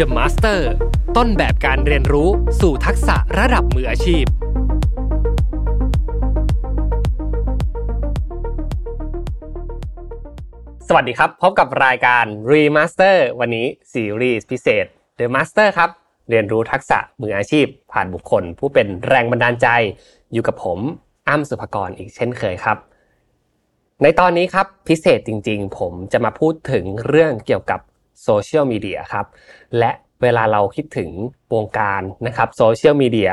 The Master ต้นแบบการเรียนรู้สู่ทักษะระดับมืออาชีพ สวัสดีครับ พบกับรายการ Remaster วันนี้ซีรีส์พิเศษ The Master ครับ เรียนรู้ทักษะมืออาชีพ ผ่านบุคคล ผู้เป็นแรงบันดาลใจ อยู่กับผมอ้ำสุภกรอีกเช่นเคยครับ ในตอนนี้ครับพิเศษจริง ๆ ผมจะมาพูดถึงเรื่องเกี่ยวกับ โซเชียลมีเดียครับ และเวลาเราคิดถึงวงการนะครับโซเชียลมีเดีย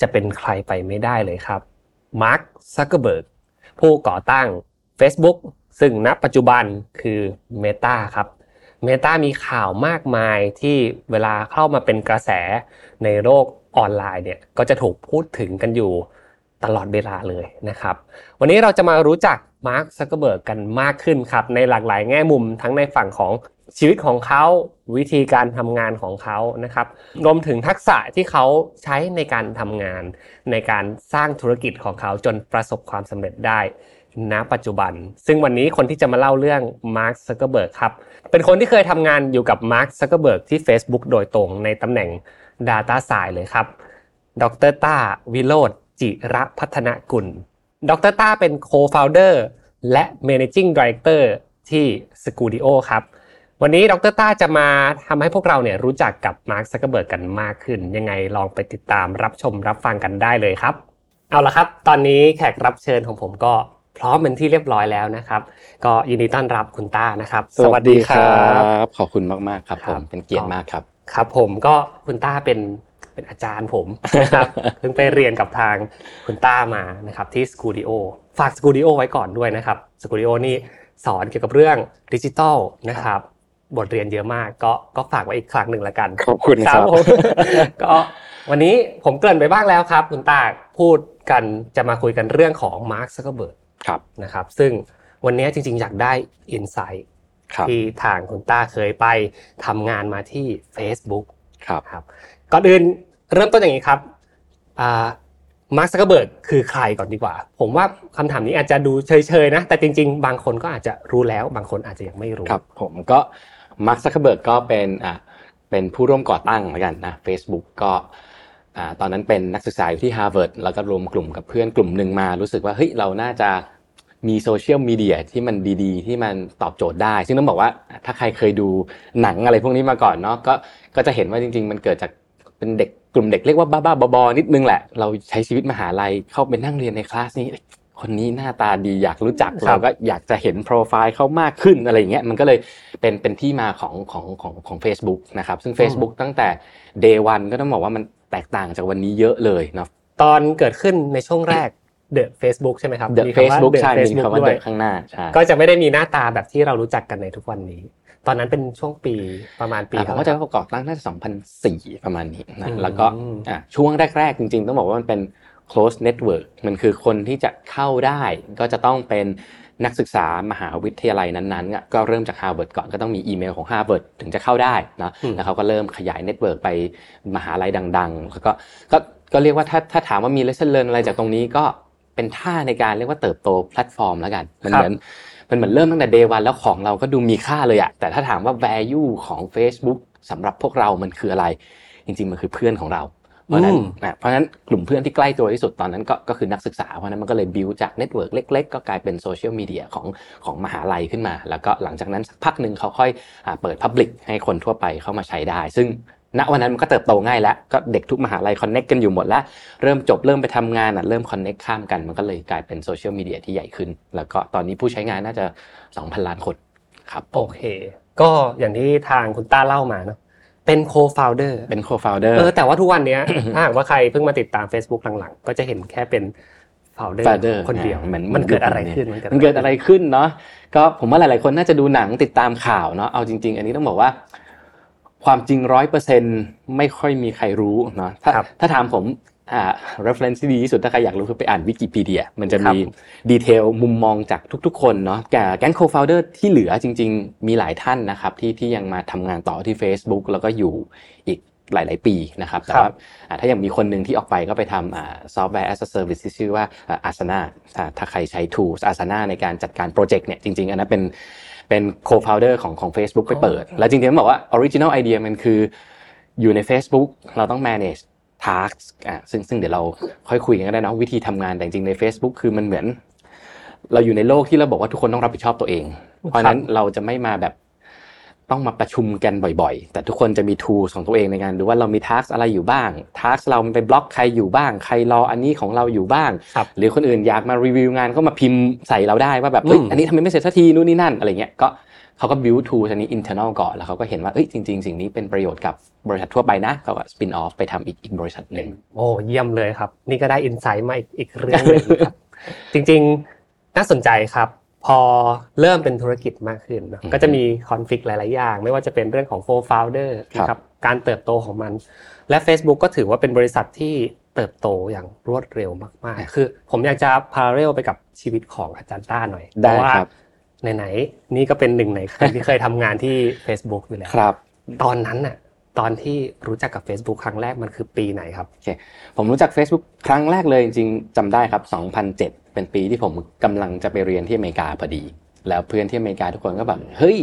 จะเป็นใครไปไม่ได้เลยครับมาร์คซักเกอร์เบิร์กผู้ก่อตั้ง Facebook ซึ่งณปัจจุบันคือ Meta ครับ Meta มีข่าวมากมายที่เวลาเข้ามาเป็นกระแสในโลกออนไลน์เนี่ยก็จะถูกพูดถึงกันอยู่ตลอดเวลาเลยนะครับ วันนี้เราจะมารู้จักมาร์คซักเกอร์เบิร์กกันมากขึ้นครับ ในหลากหลายแง่มุมทั้งในฝั่งของ ชีวิตของเขาวิธีการทำงานของเขานะครับรวมถึงทักษะที่เขาใช้ในการทำงาน ในการสร้างธุรกิจของเขาจนประสบความสำเร็จได้ณปัจจุบัน ซึ่งวันนี้คนที่จะมาเล่าเรื่องมาร์คซักเกอร์เบิร์กครับ เป็นคนที่เคยทำงานอยู่กับมาร์คซักเกอร์เบิร์กที่ Facebook โดยตรงในตำแหน่ง Data Scientist เลยครับ ดรต้าวิโรธจิระพัฒนกุล ดรต้าเป็น Co-founder และ Managing Director ที่ Skooldio ครับ วันนี้ดรต้าจะมาทำให้พวกเราเนี่ยรู้จักกับมาร์คซักเกอร์เบิร์กกันมากขึ้น ยังไงลองไปติดตามรับชมรับฟังกันได้เลยครับ เอาละครับ ตอนนี้แขกรับเชิญของผมก็พร้อมเป็นที่เรียบร้อยแล้วนะครับ ก็ยินดีต้อนรับคุณต้านะครับบขอบคุณมากๆครับผมเป็นเกียรติมากครับ ครับ ผมก็คุณต้าเป็นเป็นอาจารย์ผมนะครับเพิ่งไปเรียนกับทางคุณต้ามานะครับที่ Skooldio ฝาก Skooldio ไว้ก่อนด้วยนะครับ Skooldio นี่สอนเกี่ยวกับเรื่องดิจิทัลนะครับ บทเรียนเยอะมาก ก็ก็ฝากไว้อีกครั้งหนึ่งละกัน ขอบคุณครับก็วันนี้ผมเกริ่นไปบ้างแล้วครับ คุณต้าพูดกันจะมาคุยกันเรื่องของมาร์คซักเกอร์เบิร์กครับนะครับ ซึ่งวันนี้จริงๆ อยากได้insight ที่ทางคุณต้าเคยไปทำงานมาที่ Facebook ครับครับก่อนอื่นเริ่มต้นอย่างนี้ครับมาร์คซักเกอร์เบิร์กคือใครก่อนดีกว่า ผมว่าคำถามนี้อาจจะดูเฉยๆนะ แต่จริงๆ บางคนก็อาจจะรู้แล้ว บางคนอาจจะยังไม่รู้ ครับ ผมก็ มาร์คซักเกอร์เบิร์กก็เป็นอ่าเป็นผู้ร่วมก่อตั้งเหมือนกันนะ Facebook ก็ตอนนั้นเป็นนักศึกษาอยู่ที่ฮาร์วาร์ดแล้วก็รวมกลุ่มกับเพื่อนกลุ่มหนึ่งมา รู้สึกว่าเฮ้ยเราน่าจะมีโซเชียลมีเดียที่มันดีๆ ที่มันตอบโจทย์ได้ ซึ่งต้องบอกว่าถ้าใครเคยดูหนังอะไรพวกนี้มาก่อนเนาะก็ก็จะเห็นว่าจริง ๆ มันเกิดจากเป็นเด็กกลุ่มเด็กเรียกว่าบ้าๆบอๆนิดนึงแหละ เราใช้ชีวิตมหาลัยเข้าไปนั่งเรียนในคลาสนี้ คนนี้หน้าตาดีอยากรู้จักเราก็อยากจะเห็นโปรไฟล์เขามากขึ้นอะไรเงี้ยมันก็เลยเป็นเป็นที่มาของของของของ Facebook นะครับซึ่ง Facebook ตั้งแต่ day one ก็ต้องบอกว่ามันแตกต่างจากวันนี้เยอะเลยเนาะตอนเกิดขึ้นในช่วงแรก The Facebook ใช่ไหมครับ The Facebook ใช่มีคำว่า The ข้างหน้าใช่ก็จะไม่ได้มีหน้าตาแบบที่เรารู้จักกันในทุกวันนี้ ตอนนั้นเป็นช่วงปีประมาณปีผมก็จะประกอบตั้งน่าจะ2004 ประมาณนี้นะแล้วก็ช่วงแรกๆจริง ๆ ต้องบอกว่ามันเป็น close network มันคือคนที่จะเข้าได้ก็จะต้องเป็นนักศึกษามหาวิทยาลัยนั้นๆ ก็เริ่มจาก Harvard ก่อนก็ต้องมีอีเมลของ Harvard ถึงจะเข้าได้นะแล้วเขาก็เริ่มขยาย network ไปมหาลัยดังๆแล้วก็ก็ก็เรียกว่าถ้าถ้าถามว่ามี lesson learn อะไรจากตรงนี้ก็เป็นท่าในการเรียกว่าเติบโตแพลตฟอร์มแล้วกันมันเหมือนมันเหมือนเริ่มตั้งแต่ day one แล้วของเราก็ดูมีค่าเลยอะแต่ถ้าถามว่า value ของ Facebook สำหรับพวกเรามันคืออะไร จริงๆมันคือเพื่อนของเรา เพราะนั้นเพราะนั้นกลุ่มเพื่อนที่ใกล้ตัวที่สุดตอนนั้นก็ก็คือนักศึกษา เพราะนั้นมันก็เลยบิวจาก network เล็ก ๆ ก็กลายเป็นโซเชียลมีเดียของของมหาลัยขึ้นมา แล้วก็หลังจากนั้นสักพักหนึ่งเขาค่อยเปิด public ให้คนทั่วไปเข้ามาใช้ได้ ซึ่งณวันนั้นมันก็เติบโตง่ายแล้ว ก็เด็กทุกมหาลัย connect กันอยู่หมดแล้ว เริ่มจบเริ่มไปทำงานอะเริ่ม connect ข้ามกัน มันก็เลยกลายเป็นโซเชียลมีเดียที่ใหญ่ขึ้น แล้วก็ตอนนี้ผู้ใช้งานน่าจะ 2,000 ล้านคนครับโอเค ก็อย่างที่ทางคุณต้าเล่ามาเนาะ เป็น co-founder เป็น co-founder เออแต่ว่าทุกวันนี้ถ้าหากว่าใครเพิ่งมาติดตาม Facebook หลังๆ ก็จะเห็นแค่เป็น founder คนเดียวมันมันเกิดอะไรขึ้นมันเกิดอะไรขึ้นเนาะก็ผมว่าหลาย ๆ คนน่าจะดูหนังติดตามข่าวเนาะเอาจริง ๆ อันนี้ต้องบอกว่า ความจริงร้อยเปอร์เซ็นไม่ค่อยมีใครรู้เนาะถ้าถ้าถามผม อ่า reference ที่ดีที่สุดถ้าใครอยากรู้คือไปอ่านวิกิพีเดียมันจะมีดีเทลมุมมองจากทุกๆ คนเนาะแกแก๊ง co-founder ที่เหลือจริง ๆ มีหลายท่านนะครับที่ที่ยังมาทำงานต่อที่ Facebook แล้วก็อยู่อีกหลาย ๆ ปีนะครับแต่ว่าถ้ายังมีคนหนึ่งที่ออกไปก็ไปทำซอฟต์แวร์ as a service ที่ชื่อว่า Asana ถ้าใครใช้ tools Asana ในการจัดการโปรเจกต์เนี่ยจริง ๆ อันนั้นเป็นเป็น co-founder ของของ Facebook ไปเปิด แล้วจริงๆต้องบอกว่า original idea มันคืออยู่ใน Facebook เราต้อง manage task อะซึ่งซึ่งเดี๋ยวเราค่อยคุยกันก็ได้นะวิธีทำงานแต่จริงๆใน Facebook คือมันเหมือน เราอยู่ในโลกที่เราบอกว่าทุกคนต้องรับผิดชอบตัวเอง เพราะฉะนั้นเราจะไม่มาแบบต้องมาประชุมกันบ่อยๆ แต่ทุกคนจะมี tools ของตัวเองในการดูว่าเรามี task อะไรอยู่บ้าง task เรามันไปบล็อกใครอยู่บ้าง ใครรออันนี้ของเราอยู่บ้างครับหรือคนอื่นอยากมารีวิวงานก็มาพิมพ์ใส่เราได้ว่าแบบเฮ้ยอืมอันนี้ทำไมไม่เสร็จสักทีนู่นนี่นั่นอะไรเงี้ยก็ เขาก็ build tools อันนี้ internal ก่อน แล้วเขาก็เห็นว่าเอ้ยจริง ๆ สิ่งนี้เป็นประโยชน์กับบริษัททั่วไปนะเขาก็ spin off ไปทำอีกอีกบริษัทหนึ่งโอ้เยี่ยมเลยครับ นี่ก็ได้อินไซต์มาอีกอีกเรื่องหนึงครับจริง ๆน่าสนใจครับ พอเริ่มเป็นธุรกิจมากขึ้นเนอะอืมก็จะมีคอน FLICT หลาย ๆ อย่าง ไม่ว่าจะเป็นเรื่องของ4 founder ครับนะครับการเติบโตของมัน และ Facebook ก็ถือว่าเป็นบริษัทที่เติบโตอย่างรวดเร็วมาก ๆ คือ ผมอยากจะพาเรลไปกับชีวิตของอาจารย์ต้าหน่อยได้เพราะว่าครับ ไหนๆนี่ก็เป็นหนึ่งในคนที่เคยทำงานที่ Facebook อยู่แล้วครับ ตอนนั้นน่ะตอนที่รู้จักกับ Facebook ครั้งแรกมันคือปีไหนครับผมรู้จัก Facebook ครั้งแรกเลยจริงๆจำได้ครับ 2007 เป็นปีที่ผมกำลังจะไปเรียนที่อเมริกาพอดี แล้วเพื่อนที่อเมริกาทุกคนก็แบบเฮ้ย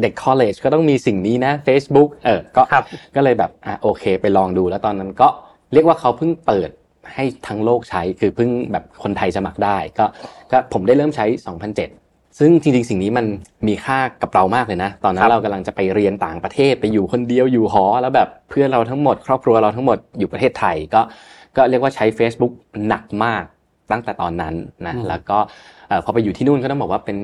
เด็ก college ก็ต้องมีสิ่งนี้นะ Facebook เออก็ครับก็เลยแบบอะโอเค ไปลองดูแล้วตอนนั้นก็เรียกว่าเขาเพิ่งเปิดให้ทั้งโลกใช้คือเพิ่งแบบคนไทยสมัครได้ ก็ก็ผมได้เริ่มใช้ 2007 ซึ่งจริงๆสิ่งนี้มันมีค่ากับเรามากเลยนะ ตอนนั้ครันบเรากำลังจะไปเรียนต่างประเทศไปอยู่คนเดียวอยู่หอ แล้วแบบเพื่อนเราทั้งหมด ครอบครัวเราทั้งหมดอยู่ประเทศไทย ก็ก็เรียกว่าใช้ Facebook หนักมากตั้งแต่ตอนนั้นนะแล้วก็เอ่อพอไปอยู่ที่นู่นก็ต้องบอกว่าเป็น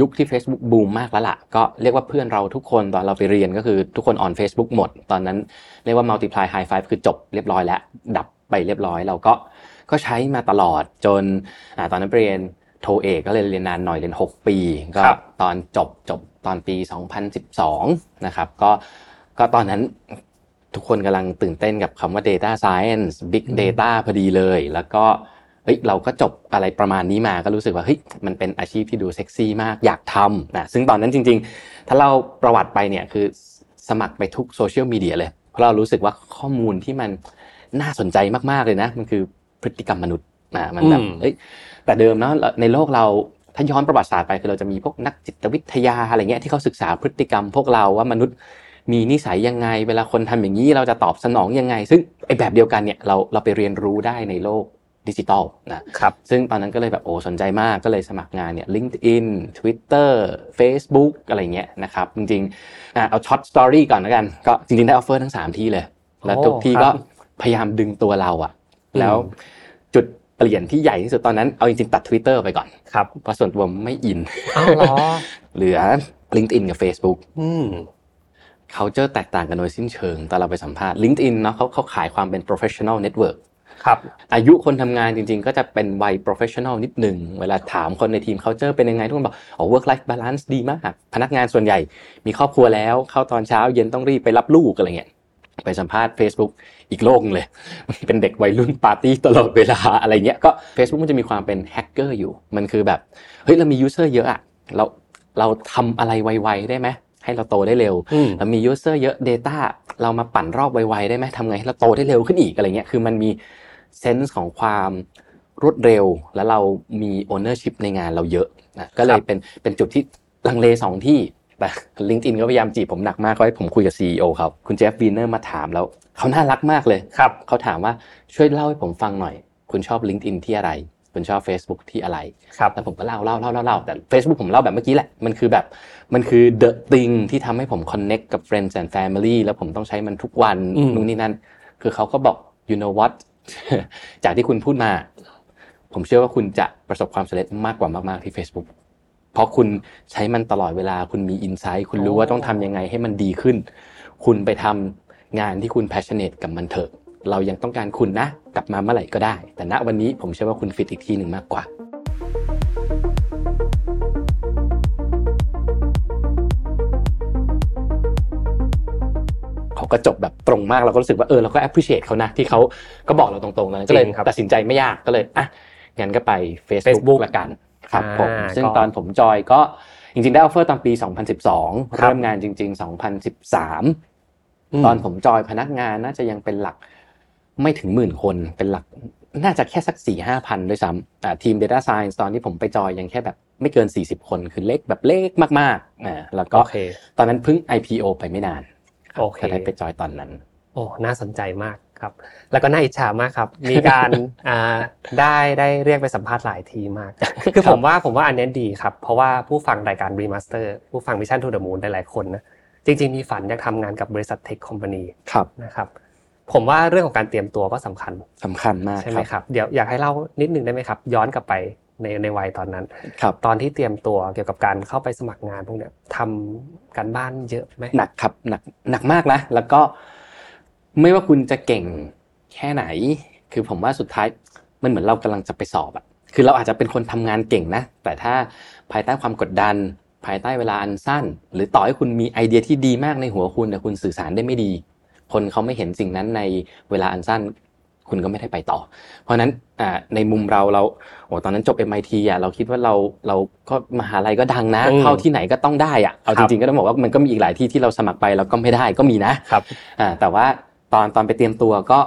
ยุคที่ Facebook บูมมากแล้วล่ะ ก็เรียกว่าเพื่อนเราทุกคนตอนเราไปเรียนก็คือทุกคน on Facebook หมด ตอนนั้น เรียกว่า multiply high five คือจบเรียบร้อยแล้ว ดับไปเรียบร้อยเราก็ก็ใช้มาตลอดจนอาตอนนั้นไปเรียน โทเอกก็เลยเรียนนานหน่อยเรียน 6 ปี ก็ครับตอนจบจบตอนปี 2012 นะครับ ก็ก็ตอนนั้นทุกคนกำลังตื่นเต้นกับคำว่า data science big data พอดีเลย แล้วก็เฮ้ยเราก็จบอะไรประมาณนี้มาก็รู้สึกว่าเฮ้ยมันเป็นอาชีพที่ดูเซ็กซี่มากอยากทำนะซึ่งตอนนั้นจริง ๆ ถ้าเราประวัติไปเนี่ยคือสมัครไปทุกโซเชียลมีเดียเลย เพราะเรารู้สึกว่าข้อมูลที่มันน่าสนใจมากๆเลยนะ มันคือพฤติกรรมมนุษย์นะมันแบบอืมเอ้ย แต่เดิมเนาะในโลกเราถ้าย้อนประวัติศาสตร์ไปคือเราจะมีพวกนักจิตวิทยาอะไรเงี้ยที่เขาศึกษาพฤติกรรม พวกเราว่ามนุษย์มีนิสัยยังไง เวลาคนทำอย่างนี้เราจะตอบสนองยังไง ซึ่งไอ้แบบเดียวกันเนี่ยเราเราไปเรียนรู้ได้ในโลกดิจิตอลนะครับซึ่งตอนนั้นก็เลยแบบโอ้สนใจมากก็เลยสมัครงานเนี่ย LinkedIn Twitter Facebook อะไรเงี้ยนะครับจริงๆอะเอา short story ก่อนแล้วกัน ก็จริงๆได้ offer ทั้ง 3 ที่เลย แล้วทุกที่ครัก็บพยายามดึงตัวเราอะอืมแล้วจุด เปลี่ยนที่ใหญ่ที่สุดตอนนั้นเอาจริงๆตัด Twitter ไปก่อนครับเพราะส่วนตัวไม่อินอ้าวเหรอเหลือ LinkedIn กับ Facebook อืมเขาเจอแตกต่างกันโดยสิ้นเชิงตอนเราไปสัมภาษณ์ LinkedIn เนาะเขาเขาขายความเป็น professional network ครับอายุคนทำงานจริง ๆ ก็จะเป็นวัย professional นิดหนึ่งเวลาถามคนในทีม culture เป็นยังไงทุกคนบอกอ๋อ work life balance ดีมาก พนักงานส่วนใหญ่ มีครอบครัวแล้วเข้าตอนเช้าเย็นต้องรีบไปรับลูกอะไรเงี้ย ไปสัมภาษณ์ Facebook อีกโลกหนึ่งเลย เป็นเด็กวัยรุ่นปาร์ตี้ตลอดเวลาอะไรเงี้ยก็ Facebook มันจะมีความเป็นแฮกเกอร์อยู่ มันคือแบบ เฮ้ย เรามี user เยอะอะเราเราทำอะไรไวๆได้ไหมให้เราโตได้เร็วอืมเรามี user เยอะ data เรามาปั่นรอบไวๆได้ไหมทำไงให้เราโตได้เร็วขึ้นอีกอะไรเงี้ยคือมันมี sense ของความรวดเร็ว แล้วเรามี ownership ในงานเราเยอะนะก็เลยเป็นเป็นจุดที่ลังเลสองที่ แต่ LinkedIn ก็พยายามจีบผมหนักมากเขาให้ผมคุยกับ CEO ครับคุณเจฟวีเนอร์มาถามแล้วเขาน่ารักมากเลยครับเขาถามว่าช่วยเล่าให้ผมฟังหน่อย คุณชอบ LinkedIn ที่อะไร คุณชอบ Facebook ที่อะไรครับแล้วผมก็เล่าเล่าเล่าเล่าเล่าแต่ Facebook ผมเล่าแบบเมื่อกี้แหละมันคือแบบมันคือ the thing ที่ทำให้ผม connect กับ friends and family แล้วผมต้องใช้มันทุกวันอืมนู่นนี่นั่น คือเขาก็บอก you know what จากที่คุณพูดมา ผมเชื่อว่าคุณจะประสบความสำเร็จมากกว่ามากๆที่ Facebook เพราะคุณใช้มันตลอดเวลาคุณมี insight คุณรู้ว่าต้องทำยังไงให้มันดีขึ้น คุณไปทำงานที่คุณ passionate กับมันเถอะ เรายังต้องการคุณนะ กลับมาเมื่อไหร่ก็ได้ แต่ณวันนี้ผมเชื่อว่าคุณฟิตอีกที่หนึ่งมากกว่าเขาก็จบแบบตรงมากเราก็รู้สึกว่าเออเราก็ appreciate เขานะที่เขาก็บอกเราตรงๆแล้วก็เลยจริงครับตัดสินใจไม่ยากก็เลยอะงั้นก็ไป Facebook, Facebook ละกัน ครับอ่าผมซึ่งก็ตอนผมจอยก็จริงๆได้ offer ตอนปี 2012ครับเริ่มงานจริง ๆ 2013 ตอนผมจอยพนักงานน่าจะยังเป็นหลักไม่ถึงหมื่นคนเป็นหลักน่าจะแค่สักสี่ห้าพันด้วยซ้ำอ่าทีม Data Science ตอนที่ผมไปจอยยังแค่แบบไม่เกิน 40 คนคือเล็กแบบเล็กมากๆอ่าแล้วก็โอเคตอนนั้นเพิ่ง IPO ไปไม่นานครับโอเคก็ได้ไป join ตอนนั้น โอ้ น่าสนใจมาก ครับ แล้วก็น่าอิจฉามากครับ มีการอ่าได้ได้เรียกไปสัมภาษณ์หลายทีมาก คือผมว่าผมว่าอันนี้ดีครับ เพราะว่าผู้ฟังรายการ Remaster ผู้ฟัง Mission To The Moon หลายๆคนนะจริง ๆ มีฝันอยากทำงานกับบริษัทเทคคอมพานีครับนะครับผมว่าเรื่องของการเตรียมตัวก็สำคัญสำคัญมากใช่ไหมครับเดี๋ยวอยากให้เล่านิดนึงได้ไหมครับ ย้อนกลับไปในในวัยตอนนั้นครับตอนที่เตรียมตัวเกี่ยวกับการเข้าไปสมัครงานพวกเนี้ยทำการบ้านเยอะไหมหนักครับหนักหนักมากนะ แล้วก็ ไม่ว่าคุณจะเก่งแค่ไหน คือผมว่าสุดท้ายมันเหมือนเรากำลังจะไปสอบอะคือเราอาจจะเป็นคนทำงานเก่งนะ แต่ถ้าภายใต้ความกดดัน ภายใต้เวลาอันสั้น หรือต่อให้คุณมีไอเดียที่ดีมากในหัวคุณแต่คุณสื่อสารได้ไม่ดี คนเขาไม่เห็นสิ่งนั้นในเวลาอันสั้น คุณก็ไม่ได้ไปต่อ เพราะฉะนั้นอ่าในมุมเราเราโอ้ตอนนั้นจบ MIT อะเราคิดว่าเราเราก็มหาลัยก็ดังนะอืมเข้าที่ไหนก็ต้องได้อะเอาครัจบริงๆก็ต้องบอกว่ามันก็มีอีกหลายที่ที่เราสมัครไปแล้วก็ไม่ได้ก็มีนะครับอ่าแต่ว่า ตอนตอนไปเตรียมตัวก็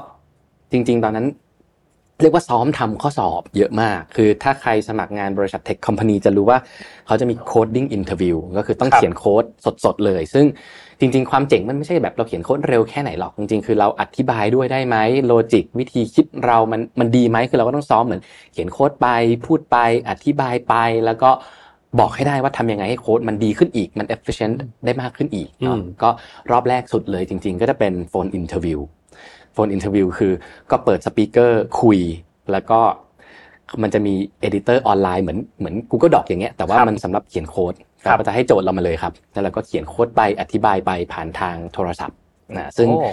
จริง ๆ ตอนนั้น เรียกว่าซ้อมทำข้อสอบเยอะมาก คือถ้าใครสมัครงานบริษัท tech company จะรู้ว่าเขาจะมี coding interview ก็คือต้องครับเขียนโค้ดสดๆเลย ซึ่งจริง ๆ ความเจ๋งมันไม่ใช่แบบเราเขียนโค้ดเร็วแค่ไหนหรอกจริงๆคือเราอธิบายด้วยได้ไหม logic วิธีคิดเรามันมันดีไหมคือเราก็ต้องซ้อมเหมือน เขียนโค้ดไปพูดไปอธิบายไปแล้วก็ บอกให้ได้ว่าทำยังไงให้โค้ดมันดีขึ้นอีกมัน efficient ได้มากขึ้นอีกเนาะอืมก็รอบแรกสุดเลยจริง ๆ ก็จะเป็น phone interview phone interview คือก็เปิด speaker คุย แล้วก็มันจะมี editor ออนไลน์เหมือนเหมือน Google Doc อย่างเงี้ยแต่ว่าครับมันสำหรับเขียนโค้ดครับก็จะให้โจทย์เรามาเลยครับแล้วเราก็เขียนโค้ดไปอธิบายไปผ่านทางโทรศัพท์นะซึ่งโอ้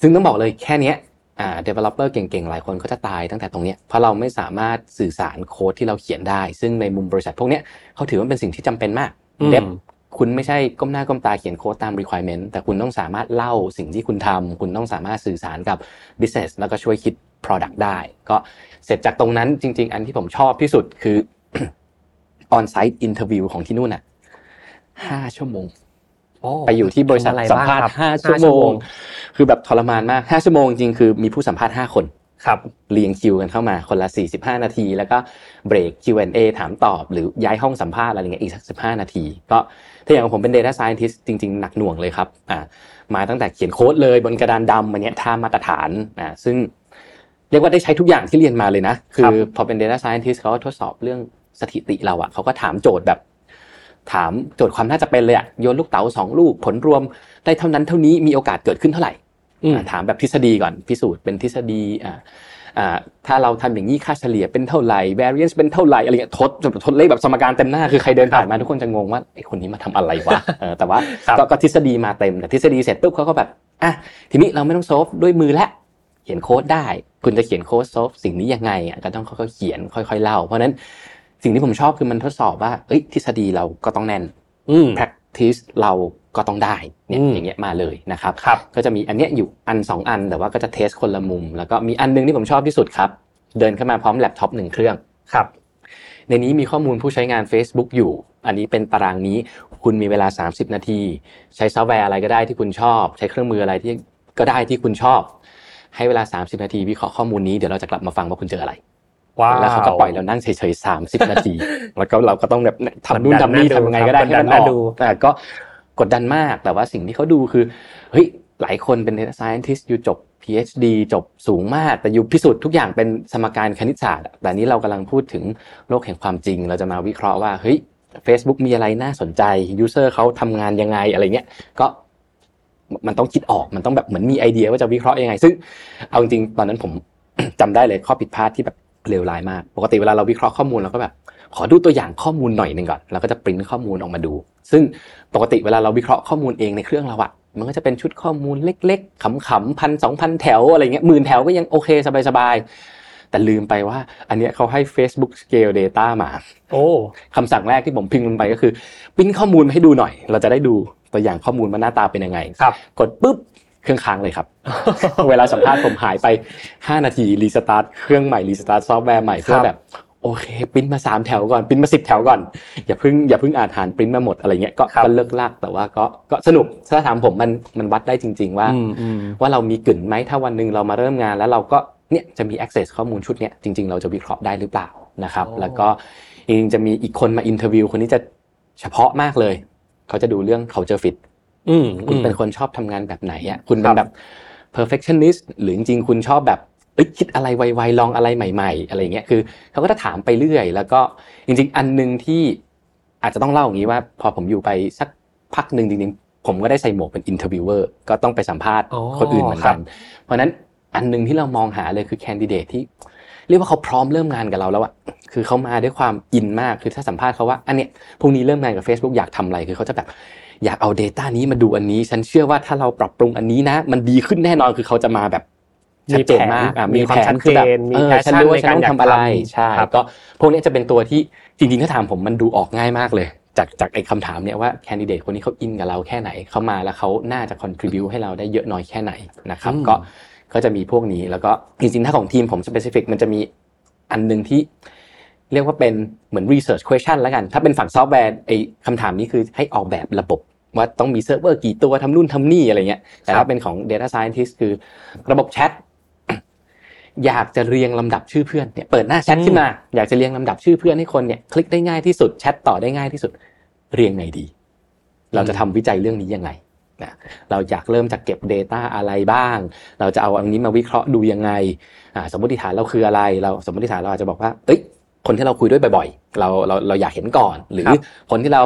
ซึ่งต้องบอกเลยแค่เนี้ย อ่า developer เก่งๆ หลายคนก็จะตายตั้งแต่ตรงเนี้ยเพราะเราไม่สามารถสื่อสารโค้ดที่เราเขียนได้ ซึ่งในมุมบริษัทพวกเนี้ยเขาถือว่าเป็นสิ่งที่จำเป็นมากอืม dev คุณไม่ใช่ก้มหน้าก้มตาเขียนโค้ดตาม requirement แต่คุณต้องสามารถเล่าสิ่งที่คุณทำคุณต้องสามารถสื่อสารกับ business แล้วก็ช่วยคิด product ได้ ก็เสร็จจากตรงนั้นจริง ๆ อันที่ผมชอบที่สุดคือ on-site interview ของที่นู่นน่ะห้าชั่วโมงโอ้ ไปอยู่ที่บริษัททำอะไรสัมภาษบ้งคณ์บห้าห้าชั่วโมง คือแบบทรมานมากห้าชั่วโมงจริงๆคือมีผู้สัมภาษณ์ห้าคนครับเรียงคิวกันเข้ามาคนละ 45 นาที แล้วก็เบรก Q&A ถามตอบ หรือย้ายห้องสัมภาษณ์อะไรเงี้ยอีกสัก 15 นาที ก็ถ้าอย่างผมเป็น Data Scientist จริง ๆ หนักหน่วงเลยครับอ่ามาตั้งแต่เขียนโค้ดเลยบนกระดานดำอันเนี้ยท่ามาตรฐานอ่าซึ่งเรียกว่าได้ใช้ทุกอย่างที่เรียนมาเลยนะ คืครัอบพอเป็น Data Scientist เขาก็ทดสอบเรื่องสถิติเราอะเขาก็ถามโจทย์แบบ ถามโจทย์ความน่าจะเป็นเลยอะโยนลูกเต๋าสองลูกผลรวมได้เท่านั้นเท่านี้มีโอกาสเกิดขึ้นเท่าไหร่อืมอ่าถามแบบทฤษฎีก่อนพิสูจน์เป็นทฤษฎีอ่าอ่าถ้าเราทำอย่างนี้ค่าเฉลี่ยเป็นเท่าไหร่ variance เป็นเท่าไหร่อะไรเงี้ยทดทดเลขแบบสมการเต็มหน้าคือใครเดินผ่านมาทุกคนจะงงว่าไอ้คนนี้มาทำอะไรวะเออแต่ว่าครับก็ก็ทฤษฎีมาเต็มแต่ทฤษฎีเสร็จปุ๊บเขาก็แบบอะทีนี้เราไม่ต้อง solve ด้วยมือแล้วเขียนโค้ดได้ คุณจะเขียนโค้ด solve สิ่งนี้ยังไงอะก็ต้องค่อยๆเขียนค่อย ๆ เล่า เพราะฉะนั้น สิ่งที่ผมชอบคือมันทดสอบว่า เอ้ยทฤษฎีเราก็ต้องแน่นอืม practice เราก็ต้องได้เนี่ยอืมอย่างเงี้ยมาเลยนะครับครับก็จะมีอันเนี้ยอยู่อันสองอันแต่ว่าก็จะ test คนละมุม แล้วก็มีอันหนึ่งที่ผมชอบที่สุดครับ เดินเข้ามาพร้อมแล็ปท็อปหนึ่งเครื่องครับ ในนี้มีข้อมูลผู้ใช้งาน Facebook อยู่ อันนี้เป็นตารางนี้คุณมีเวลา 30 นาที ใช้ซอฟต์แวร์อะไรก็ได้ที่คุณชอบ ใช้เครื่องมืออะไรที่ก็ได้ที่คุณชอบ ให้เวลา 30 นาทีวิเคราะห์ข้อมูลนี้เดี๋ยวเราจะกลับมาฟังว่าคุณเจออะไรว้าว แล้วเขาก็ปล่อยเรานั่งเฉยๆสามสิบนาที แล้วก็เราก็ต้องแบบทำนู่นกดดันทำนี่น่าดูทำยังไงก็ได้ครับให้มันกดดันอน่าอกดูแต่ก็กดดันมากแต่ว่าสิ่งที่เขาดูคือเฮ้ยหลายคนเป็น data scientist อยู่จบ PhD จบสูงมาก แต่อยู่พิสูจน์ทุกอย่างเป็นสมการคณิตศาสตร์อะแต่นี้เรากำลังพูดถึงโลกแห่งความจริง เราจะมาวิเคราะห์ว่าเฮ้ย Facebook มีอะไรน่าสนใจ user เขาทำงานยังไงอะไรเงี้ยก็มันต้องคิดออกมันต้องแบบเหมือนมีไอเดียว่าจะวิเคราะห์ยังไง ซึ่งเอาจริงๆตอนนั้นผมจำได้เลยข้อผิดพลาดที่แบบ เลวร้ายมาก ปกติเวลาเราวิเคราะห์ข้อมูลเราก็แบบ ขอดูตัวอย่างข้อมูลหน่อยหนึ่งก่อนแล้วก็จะปริ้นข้อมูลออกมาดู ซึ่งปกติเวลาเราวิเคราะห์ข้อมูลเองในเครื่องเราอะมันก็จะเป็นชุดข้อมูลเล็กๆขำๆพันสองพันแถวอะไรเงี้ยหมื่นแถวก็ยังโอเคสบายๆ แต่ลืมไปว่า อันเนี้ยเขาให้ Facebook Scale Data มา โอ้คำสั่งแรกที่ผมพิมพ์ลงไปก็คือ ปริ้นข้อมูลมาให้ดูหน่อย เราจะได้ดูตัวอย่างข้อมูลว่าหน้าตาเป็นยังไงครับกดปุ๊บ เครื่องค้างเลยครับ เวลาสัมภาษณ์ผมหายไป 5 นาที restart เครื่องใหม่ restart ซอฟต์แวร์ใหม่เพื่อแบบโอเคปริ้นมา3แถวก่อนปริ้นมา10แถวก่อนอย่าเพิ่งอย่าเพิ่งอ่านหารปริ้นมาหมดอะไรเงี้ยก็ครับก็เลิ่กลั่กแต่ว่าก็ก็สนุกถ้าถามผมมันมันวัดได้จริง ๆ ว่าอืมอืมว่าเรามีกลิ่นไหมถ้าวันหนึ่งเรามาเริ่มงานแล้วเราก็เนี่ยจะมี access ข้อมูลชุดเนี้ยจริง ๆ เราจะวิเคราะห์ได้หรือเปล่านะครับโอ้แล้วก็จริงๆจะมีอีกคนมา interview คนนี้จะเฉพาะมากเลย เขาจะดูเรื่อง culture fit อืม คุณเป็นอืมคนชอบทำงานแบบไหนอะคุณเป็ครับแบบ perfectionist หรือจริงๆคุณชอบแบบเอ้ยคิดอะไรไวๆลองอะไรใหม่ ๆ อะไรเงี้ยคือเขาก็จะถามไปเรื่อย แล้วก็จริง ๆ อันหนึ่งที่อาจจะต้องเล่าอย่างนี้ว่า พอผมอยู่ไปสักพักหนึ่งจริงๆ ผมก็ได้ใส่หมวกเป็น interviewer ก็ต้องไปสัมภาษณ์คนอื่นเหมือนกันเพราะนั้นอันหนึ่งที่เรามองหาเลยคือ candidate ที่เรียกว่าเขาพร้อมเริ่มงานกับเราแล้วอะคือเขามาด้วยความอินมาก คือถ้าสัมภาษณ์เขาว่า อันเนี้ยพรุ่งนี้เริ่มงานกับ Facebook อยากทำอะไร คือเขาจะแบบ อยากเอา Data นี้มาดูอันนี้ ฉันเชื่อว่าถ้าเราปรับปรุงอันนี้นะ มันดีขึ้นแน่นอนคือเขาจะมาแบบชัดเจนมากมีแผนคือแบบเออฉันรู้ว่าฉันต้องทำอะไรใช่ก็พวกนี้จะเป็นตัวที่จริงๆถ้าถามผมมันดูออกง่ายมากเลย จากจากไอ้คำถามเนี่ยว่า candidate คนนี้เขาอินกับเราแค่ไหนเขามาแล้วเขาน่าจะ contribu ให้เราได้เยอะน้อยแค่ไหนนะครับก็ก็จะมีพวกนี้แล้วก็จริงๆถ้าของทีมผม specific มันจะมีอันหนึ่งที่เรียกว่าเป็นเหมือน research question แล้วกัน ถ้าเป็นฝั่งซอฟต์แวร์ไอ้คำถามนี้คือให้ออกแบบระบบ ว่าต้องมีเซิร์ฟเวอร์กี่ตัวทำนู่นทำนี่อะไรเงี้ย แต่ถ้าเป็นของ data scientist คือระบบแชทอยากจะเรียงลำดับชื่อเพื่อนเนี่ยเปิดหน้าแชทขึ้นมา อยากจะเรียงลำดับชื่อเพื่อนให้คนเนี่ยคลิกได้ง่ายที่สุดแชทต่อได้ง่ายที่สุด เรียงไงดี เราจะทำวิจัยเรื่องนี้ยังไงนะเราอยากเริ่มจากเก็บ Data อะไรบ้าง เราจะเอาอันนี้มาวิเคราะห์ดูยังไงสมมติฐานเราคืออะไร เราสมมติฐานเราอาจจะบอกว่าเอ้ยคนที่เราคุยด้วยบ่อยๆ เราเราเราอยากเห็นก่อน หรือคนที่เรา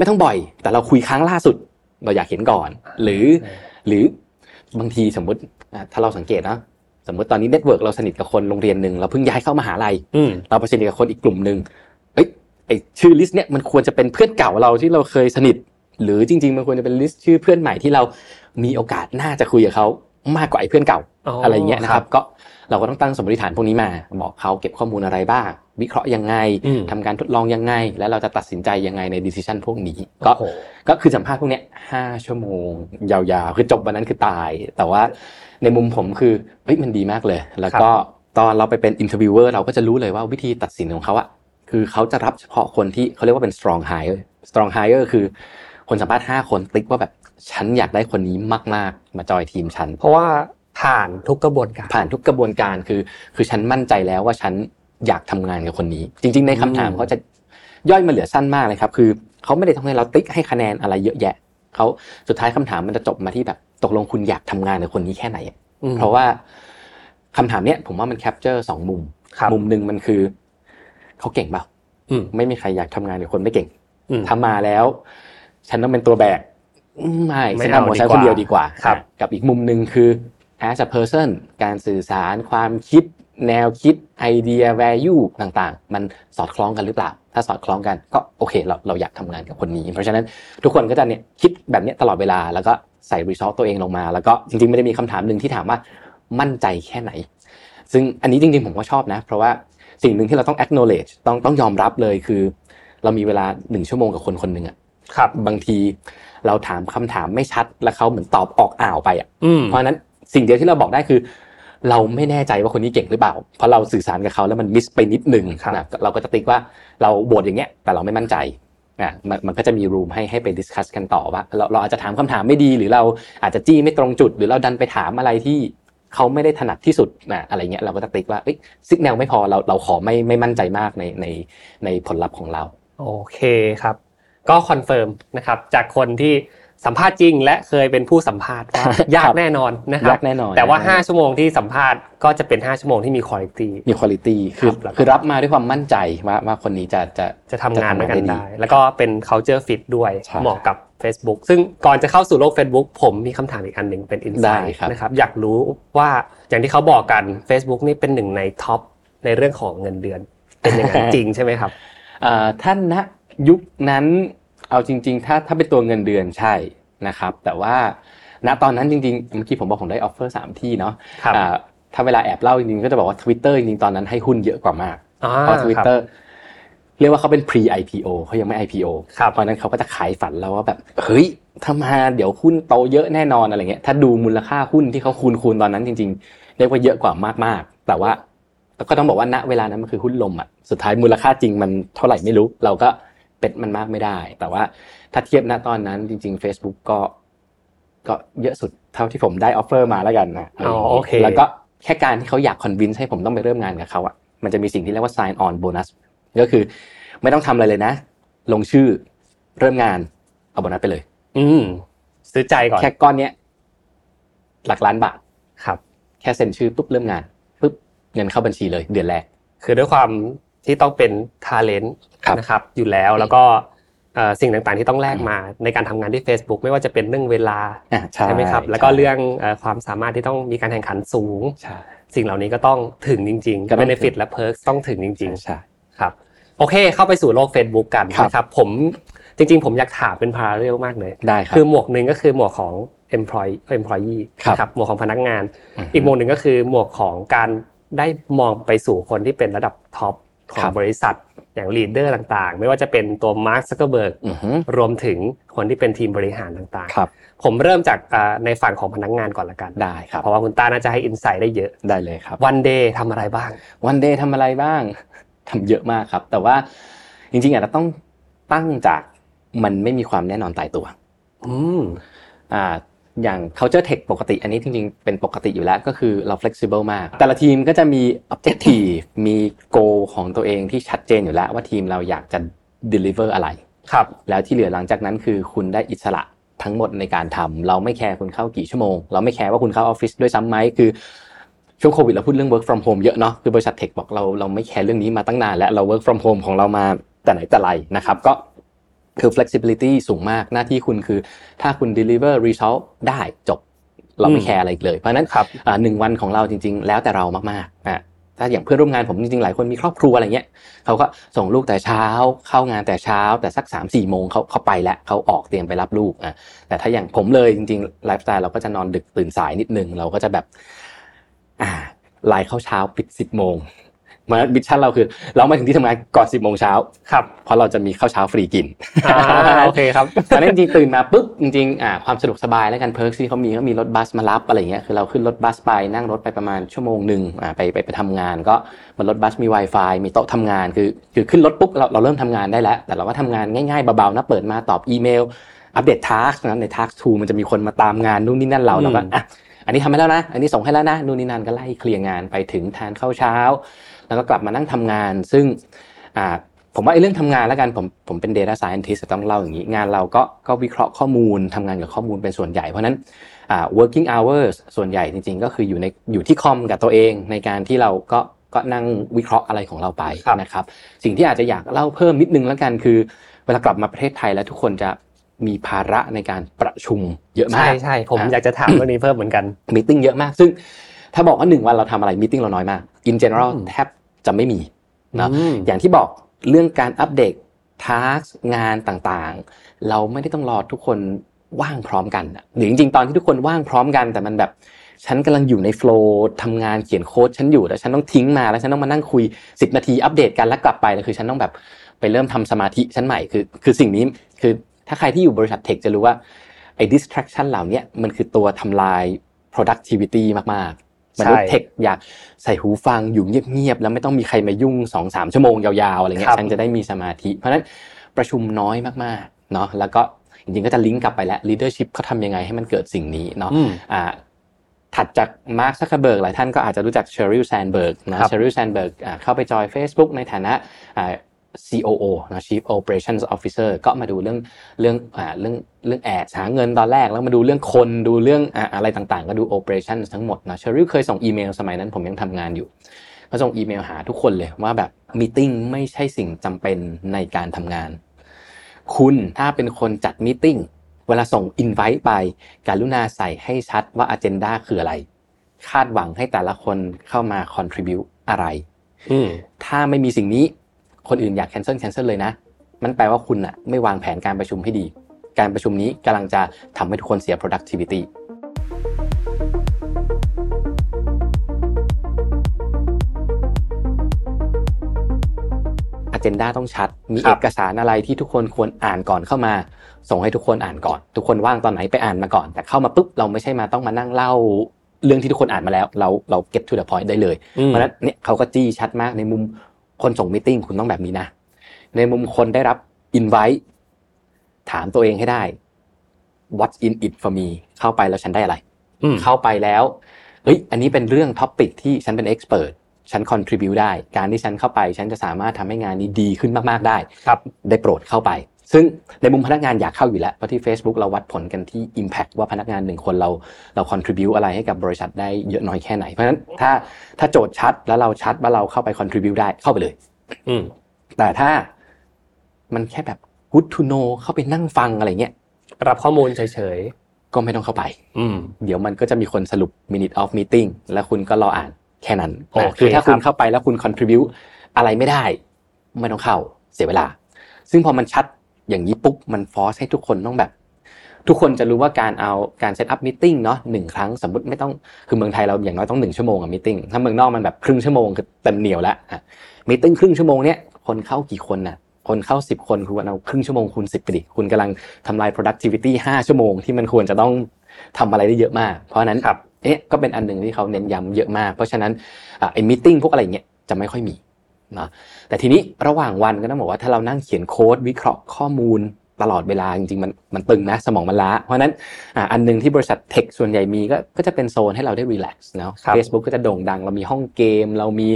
ไม่ต้องบ่อย แต่เราคุยครั้งล่าสุด เราอยากเห็นก่อน หรือ หรือบางทีสมมติถ้าเราสังเกตนะสมมติตอนนี้ network เราสนิทกับคนโรงเรียนหนึ่งเราเพิ่งย้ายเข้ามาหาลัยเราไปสนิทกับคนอีกกลุ่มหนึ่งเอ้ยไอชื่อ list เนี้ยมันควรจะเป็นเพื่อนเก่าเราที่เราเคยสนิท หรือจริง ๆ มันควรจะเป็น list ชื่อเพื่อนใหม่ที่เรามีโอกาสน่าจะคุยกับเขา มากกว่าไอ้เพื่อนเก่าอะไรเงี้ยนะครับ ก็เราก็ต้องตั้งสมมติฐานพวกนี้มา บอกเขาเก็บข้อมูลอะไรบ้าง วิเคราะห์ยังไงทำการทดลองยังไง แล้วเราจะตัดสินใจยังไงใน decision พวกนี้ ก็ก็คือสัมภาษณ์พวกนี้ห้าชั่วโมง ยาวๆ คือจบวันนั้นคือตาย แต่ว่าในมุมผมคือเฮ้ยมันดีมากเลย แล้วก็ตอนเราไปเป็น interviewer เราก็จะรู้เลยว่าวิธีตัดสินของเขาอะคือเขาจะรับเฉพาะคนที่เขาเรียกว่าเป็น strong hire strong hire คือคนสัมภาษณ์ห้าคนติ๊กว่าแบบ ฉันอยากได้คนนี้มาก ๆ มาจอยทีมฉัน เพราะว่าผ่านทุกกระบวนการ ผ่านทุกกระบวนการคือ คือฉันมั่นใจแล้วว่าฉันอยากทำงานกับคนนี้ จริง ๆ ในคำถามเขาจะย่อยมาเหลือสั้นมากเลยครับ คือเขาไม่ได้ต้องให้เราติ๊กให้คะแนนอะไรเยอะแยะเขาสุดท้ายคำถามมันจะจบมาที่แบบ ตกลงคุณอยากทำงานกับคนนี้แค่ไหนเพราะว่าคำถามเนี้ยผมว่ามัน capture สองมุมมุมหนึ่งมันคือเขาเก่งเปล่าไม่มีใครอยากทำงานกับคนไม่เก่งทำมาแล้ว ฉันต้องเป็นตัวแบก ไม่ไม่เอาฉันคนเดียวดีกว่าครับกับอีกมุมหนึ่งคือ as a person การสื่อสารความคิด แนวคิดไอเดีย value ต่างๆ มันสอดคล้องกันหรือเปล่า ถ้าสอดคล้องกันก็โอเคเราเราอยากทำงานกับคนนี้ เพราะฉะนั้นทุกคนก็จะเนี่ยคิดแบบนี้ตลอดเวลาแล้วก็ใส่รีซอสตัวเองลงมา แล้วก็จริงๆ ไม่ได้มีคำถามหนึ่งที่ถามว่ามั่นใจแค่ไหน ซึ่งอันนี้จริงๆ ผมก็ชอบนะ เพราะว่าสิ่งหนึ่งที่เราต้อง acknowledge ต้องต้องยอมรับเลยคือ เรามีเวลาหนึ่งชั่วโมงกับคนคนหนึ่งอะครับ บางที เราถามคำถามไม่ชัด แล้วเขาเหมือนตอบออกอ่าวไปอะเพราะนั้นสิ่งเดียวที่เราบอกได้คือ เราไม่แน่ใจว่าคนนี้เก่งหรือเปล่า เพราะเราสื่อสารกับเขาแล้วมัน miss ไปนิดนึงนะเราก็จะติ๊กว่าเราโบดอย่างเงี้ย แต่เราไม่มั่นใจนะมันมันก็จะมี room ให้ให้ไป discuss กันต่อว่าเราเราอาจจะถามคำถามไม่ดี หรือเราอาจจะจี้ไม่ตรงจุด หรือเราดันไปถามอะไรที่เขาไม่ได้ถนัดที่สุดนะอะไรเงี้ยเราก็จะติ๊กว่า signal ไม่พอเราเราขอไม่ไม่มั่นใจมากในในในผลลัพธ์ของเรา โอเคครับ ก็คอนเฟิร์มนะครับจากคนที่สัมภาษณ์จริง และเคยเป็นผู้สัมภาษณ์ว่ายากแน่นอนนะครับยากแน่นอน แต่ว่า 5 ชั่วโมงที่สัมภาษณ์ก็จะเป็น 5 ชั่วโมงที่มีคุณภาพมีคุณภาพคือคือรับมาด้วยความมั่นใจว่าว่าคนนี้จะจะจะทำงานด้วยกันได้ แล้วก็เป็น culture fit ด้วยเหมาะกับ Facebook ซึ่งก่อนจะเข้าสู่โลก Facebook ผมมีคำถามอีกอันหนึ่งเป็น insight นะครับอยากรู้ว่าอย่างที่เขาบอกกัน Facebook นี่เป็นหนึ่งใน topในเรื่องของเงินเดือน เป็นอย่างนั้นจริงใช่ไหมครับท่านณ ยุคนั้นเอาจริง ๆ ถ้าถ้าเป็นตัวเงินเดือนใช่นะครับ แต่ว่าณตอนนั้นจริงๆเมื่อกี้ผมบอกผมได้ offer สามที่เนาะถ้าเวลาแอบเล่าจริงๆก็จะบอกว่า Twitter จริงๆตอนนั้นให้หุ้นเยอะกว่ามากเพราะ Twitter เรียกว่าเขาเป็น pre IPO เขายังไม่ IPO เพราะนั้นเขาก็จะขายฝันแล้วว่าแบบเฮ้ยถ้ามาเดี๋ยวหุ้นโตเยอะแน่นอนอะไรเงี้ยถ้าดูมูลค่าหุ้นที่เขาคูณคูณตอนนั้นจริง ๆ เรียกว่าเยอะกว่ามากๆ แต่ว่าก็ต้องบอกว่าณเวลานั้นมันคือหุ้นลมอะสุดท้ายมูลค่าจริงมันเท่าไหร่ไม่รู้ เราก็ bet มันมากไม่ได้ แต่ว่าถ้าเทียบณตอนนั้นจริง ๆ Facebook ก็ ก็เยอะสุดเท่าที่ผมได้ offer มาแล้วกันนะอ๋อโอเคแล้วก็แค่การที่เขาอยาก convince ให้ผมต้องไปเริ่มงานกับเขาอะมันจะมีสิ่งที่เรียกว่า sign on bonus ก็คือ ไม่ต้องทำอะไรเลยนะ ลงชื่อเริ่มงานเอาโบนัสไปเลย อืมซื้อใจก่อนแค่ก้อนเนี้ยหลักล้านบาทครับ แค่เซ็นชื่อปุ๊บเริ่มงานปุ๊บเงินเข้าบัญชีเลย เดือนแรกคือด้วยความ ที่ต้องเป็น talent ครับนะครับอยู่แล้วแล้วก็เอ่อสิ่งต่างๆที่ต้องแลกมาในการทำงานที่ Facebook ไม่ว่าจะเป็นเรื่องเวลาอ่าใช่ใช่ไหมครับ แล้วก็เรื่องเอ่อความสามารถที่ต้องมีการแข่งขันสูงใช่สิ่งเหล่านี้ก็ต้องถึงจริงก็ๆต้อง benefit และ perk ต้องถึงจริงใช่ๆครับโอเค เข้าไปสู่โลก Facebook กันครับนะครับ ผมจริงๆ ผมอยากถามเป็น parallel มากเลยได้ครับคือหมวกหนึ่งก็คือหมวกของ employee employee ครับนะครับหมวกของพนักงานอือฮึอีกหมวกหนึ่งก็คือหมวกของการได้มองไปสู่คนที่เป็นระดับ top ของครับบริษัทอย่าง leader ต่างๆ ไม่ว่าจะเป็นตัวมาร์คซักเกอร์เบิร์กอือฮึรวมถึงคนที่เป็นทีมบริหารต่างครับๆผมเริ่มจากอ่าในฝั่งของพนักงานก่อนละกันได้ครับเพราะว่าคุณต้าน่าจะให้ insight ได้เยอะได้เลยครับ one day ทำอะไรบ้าง one day ทำอะไรบ้างทำเยอะมากครับ แต่ว่าจริงๆอาจจะต้องตั้งจากมันไม่มีความแน่นอนตายตัว อืมอ่า อย่าง culture tech ปกติ อันนี้จริงๆ เป็นปกติอยู่แล้วก็คือเรา flexible มาก แต่ละทีมก็จะมี objective มี goal ของตัวเองที่ชัดเจนอยู่แล้วว่าทีมเราอยากจะ deliver อะไร ครับ แล้วที่เหลือหลังจากนั้นคือคุณได้อิสระทั้งหมดในการทำเราไม่แคร์คุณเข้ากี่ชั่วโมง เราไม่แคร์ว่าคุณเข้าออฟฟิศด้วยซ้ำไหมคือ ช่วงโควิดเราพูดเรื่อง work from home เยอะเนาะคือบริษัท tech บอกเราเราไม่แคร์เรื่องนี้มาตั้งนานแล้วเรา work from home ของเรามาแต่ไหนแต่ไรนะครับก็ คือ flexibility สูงมากหน้าที่คุณคือ ถ้าคุณ deliver result ได้จบ เราไม่อืมแคร์อะไรอีกเลย เพราะฉะนั้นครับอ่าหนึ่งวันของเราจริง ๆ แล้วแต่เรามากๆอะถ้าอย่างเพื่อนร่วมงานผมจริงๆหลายคนมีครอบครัวอะไรเงี้ยเขาก็ส่งลูกแต่เช้า เข้างานแต่เช้า แต่สักสามสี่โมงเขาเขาไปแล้วเขาออกเตรียมไปรับลูกอะแต่ถ้าอย่างผมเลยจริงๆไลฟ์สไตล์เราก็จะนอนดึกตื่นสายนิดนึงเราก็จะแบบ อ่าไลน์ข้าวเช้าปิดสิบโมง ambition เราคือ เรามาถึงที่ทำงานก่อนสิบโมงเช้าครับเพราะเราจะมีข้าวเช้าฟรีกินอ่าโอเคครับตอนนั้นจริงๆตื่นมาปุ๊บจริงๆอ่าความสะดวกสบายแล้วกัน perk ที่เขามีก็มีรถบัสมารับอะไรเงี้ยคือเราขึ้นรถบัสไปนั่งรถไปประมาณชั่วโมงหนึ่งอ่าไปไปไปทำงาน ก็บนรถบัสมี Wi-Fi มีโต๊ะทำงานคือคือขึ้นรถปุ๊บเราเราเริ่มทำงานได้แล้ว แต่เราก็ทำงานง่ายๆเบาๆนะเปิดมาตอบอีเมลอัปเดต task นะใน task tool มันจะมีคนมาตามงานนู่นนี่นั่นเราอืมเราก็อะอันนี้ทำให้แล้วนะ อันนี้ส่งให้แล้วนะนู่นนี่นั่นก็ไล่เคลียร์งานไปถึงทานข้าวเช้า แล้วก็กลับมานั่งทำงาน ซึ่งอ่าผมว่าไอ้เรื่องทำงานแล้วกันผมผมเป็น Data Scientist ต้องเล่าอย่างนี้ งานเราก็ก็วิเคราะห์ข้อมูลทำงานกับข้อมูลเป็นส่วนใหญ่ เพราะฉะนั้นอ่า working hours ส่วนใหญ่จริง ๆ ก็คืออยู่ในอยู่ที่คอมกับตัวเองในการที่เราก็ก็นั่งวิเคราะห์อะไรของเราไปครับนะครับ สิ่งที่อาจจะอยากเล่าเพิ่มนิดนึงแล้วกันคือ เวลากลับมาประเทศไทยแล้วทุกคนจะมีภาระในการประชุมเยอะมากใช่ใช่ผมอะอยากจะถามเรื่องนี้เพิ่มเหมือนกัน meeting เยอะมาก ซึ่งถ้าบอกว่าหนึ่งวันเราทำอะไร meeting เราน้อยมาก in general อืมแทบ จะไม่มีเนอะอืมอย่างที่บอกเรื่องการอัปเดต task งานต่างๆ เราไม่ได้ต้องรอทุกคนว่างพร้อมกันอะหรือจริงๆตอนที่ทุกคนว่างพร้อมกัน แต่มันแบบฉันกำลังอยู่ใน flow ทำงานเขียนโค้ดฉันอยู่แต่ฉันต้องทิ้งมาแล้วฉันต้องมานั่งคุย 10 นาทีอัปเดตกันแล้วกลับไปแล้วคือฉันต้องแบบไปเริ่มทำสมาธิฉันใหม่คือ คือสิ่งนี้คือถ้าใครที่อยู่บริษัท tech จะรู้ว่าไอ้ distraction เหล่าเนี้ยมันคือตัวทำลาย productivity มากๆ มนุษย์ใช่ tech อยากใส่หูฟังอยู่เงียบๆแล้วไม่ต้องมีใครมายุ่งสองสามชั่วโมงยาวๆอะไรเงี้ยครับฉันจะได้มีสมาธิ เพราะฉะนั้นประชุมน้อยมากๆเนาะแล้วก็จริงๆก็จะลิงก์กลับไปแล้ว leadership เขาทำยังไงให้มันเกิดสิ่งนี้เนาะอืมอ่าถัดจากมาร์คซักเคอร์เบิร์กหลายท่านก็อาจจะรู้จักเชอริลแซนเบิร์กนะครับเชอริลแซนเบิร์กเข้าไปจอย Facebook ในฐานะอ่า COO นะ Chief Operations Officer ก็มาดูเรื่องเรื่องอ่าเรื่องเรื่อง ad หาเงินตอนแรกแล้วมาดูเรื่องคนดูเรื่องอ่าอะไรต่างๆ ก็ดู Operations ทั้งหมดนะเชอริลเคยส่งอีเมลสมัยนั้นผมยังทำงานอยู่ก็ส่งอีเมลหาทุกคนเลยว่าแบบ meeting ไม่ใช่สิ่งจำเป็นในการทำงาน คุณถ้าเป็นคนจัด meeting เวลาส่งอินไว e ไปการุณาใส่ให้ชัดว่าอ g e n d a คืออะไร คาดหวังให้แต่ละคนเข้ามา contribute อะไรอืมถ้าไม่มีสิ่งนี้ คนอื่นอยาก cancel cancel เลยนะ มันแปลว่าคุณอะไม่วางแผนการประชุมให้ดี การประชุมนี้กำลังจะทำให้ทุกคนเสีย productivity อ g e n d a ต้องชัด มีครัเอบกสารอะไรที่ทุกคนควรอ่านก่อนเข้ามา ส่งให้ทุกคนอ่านก่อน ทุกคนว่างตอนไหนไปอ่านมาก่อน แต่เข้ามาปุ๊บเราไม่ใช่มาต้องมานั่งเล่า เรื่องที่ทุกคนอ่านมาแล้ว เราเรา get to the point ได้เลยอืมเพราะฉะนั้นเนี่ยเขาก็จี้ชัดมากในมุม คนส่งมิ팅คุณต้องแบบนี้นะ ในมุมคนได้รับ invite ถามตัวเองให้ได้ what's in it for me เข้าไปแล้วฉันได้อะไรอืมเข้าไปแล้วเฮ้ยอันนี้เป็นเรื่องท็อปิกที่ฉันเป็นเอ็กซ์เพรสฉัน contribu ได้ การที่ฉันเข้าไป ฉันจะสามารถทำให้งานนี้ดีขึ้นมาก ๆ ได้ ครับ ได้โปรดเข้าไป ซึ่งในมุมพนักงานอยากเข้าอยู่แล้วเพราะที่ Facebook เราวัดผลกันที่ Impact ว่าพนักงานหนึ่งคนเราเรา contribu อะไรให้กับบริษัทได้เยอะน้อยแค่ไหน เพราะฉะนั้นถ้าถ้าโจทย์ชัดแล้วเราชัดว่าเราเข้าไป contribu ได้เข้าไปเลย อืมแต่ถ้ามันแค่แบบ good to know เข้าไปนั่งฟังอะไรเงี้ยรับข้อมูลเฉยก็ไม่ต้องเข้าไปๆอืมเดี๋ยวมันก็จะมีคนสรุป minute of meeting แล้วคุณก็รออ่านแค่นั้นโอเคนะคือถ้าคุณครับเข้าไปแล้วคุณ contribu อะไรไม่ได้ ไม่ต้องเข้าเสียเวลา ซึ่งพอมันชัด อย่างนี้ปุ๊บมันฟอสให้ทุกคนต้องแบบ ทุกคนจะรู้ว่าการเอาการเซตอัพมิ팅เนาะหนึ่งครั้งสมมติไม่ต้องคือเมืองไทยเราอย่างน้อยต้องหนึ่งชั่วโมงอะมิ팅ถ้าเมืองนอกมันแบบครึ่งชั่วโมงคือเต็มเหนียวแล้วอะมิ팅ครึ่งชั่วโมงเนี้ยคนเข้ากี่คนน่ะคนเข้าสิบคนคุณเอาครึ่งชั่วโมงคูณสิบไปดิคุณกำลังทำลาย productivity ห้าชั่วโมงที่มันควรจะต้องทำอะไรได้เยอะมาก เพราะฉะนั้น ครับ เอ๊ะก็เป็นอันหนึ่งที่เขาเน้นย้ำเยอะมาก เพราะฉะนั้นอ่ะไอ้มิ팅พวกอะไรเงี้ยจะไม่ค่อยมี นะแต่ทีนี้ระหว่างวันก็ต้องบอกว่าถ้าเรานั่งเขียนโค้ดวิเคราะห์ข้อมูลตลอดเวลาจริงๆมันมันตึงนะสมองมันล้า เพราะฉะนั้นอะอันหนึ่งที่บริษัท tech ส่วนใหญ่มีก็ก็จะเป็นโซนให้เราได้ relax เนาะครับ Facebook ก็จะโด่งดัง เรามีห้องเกม เรามี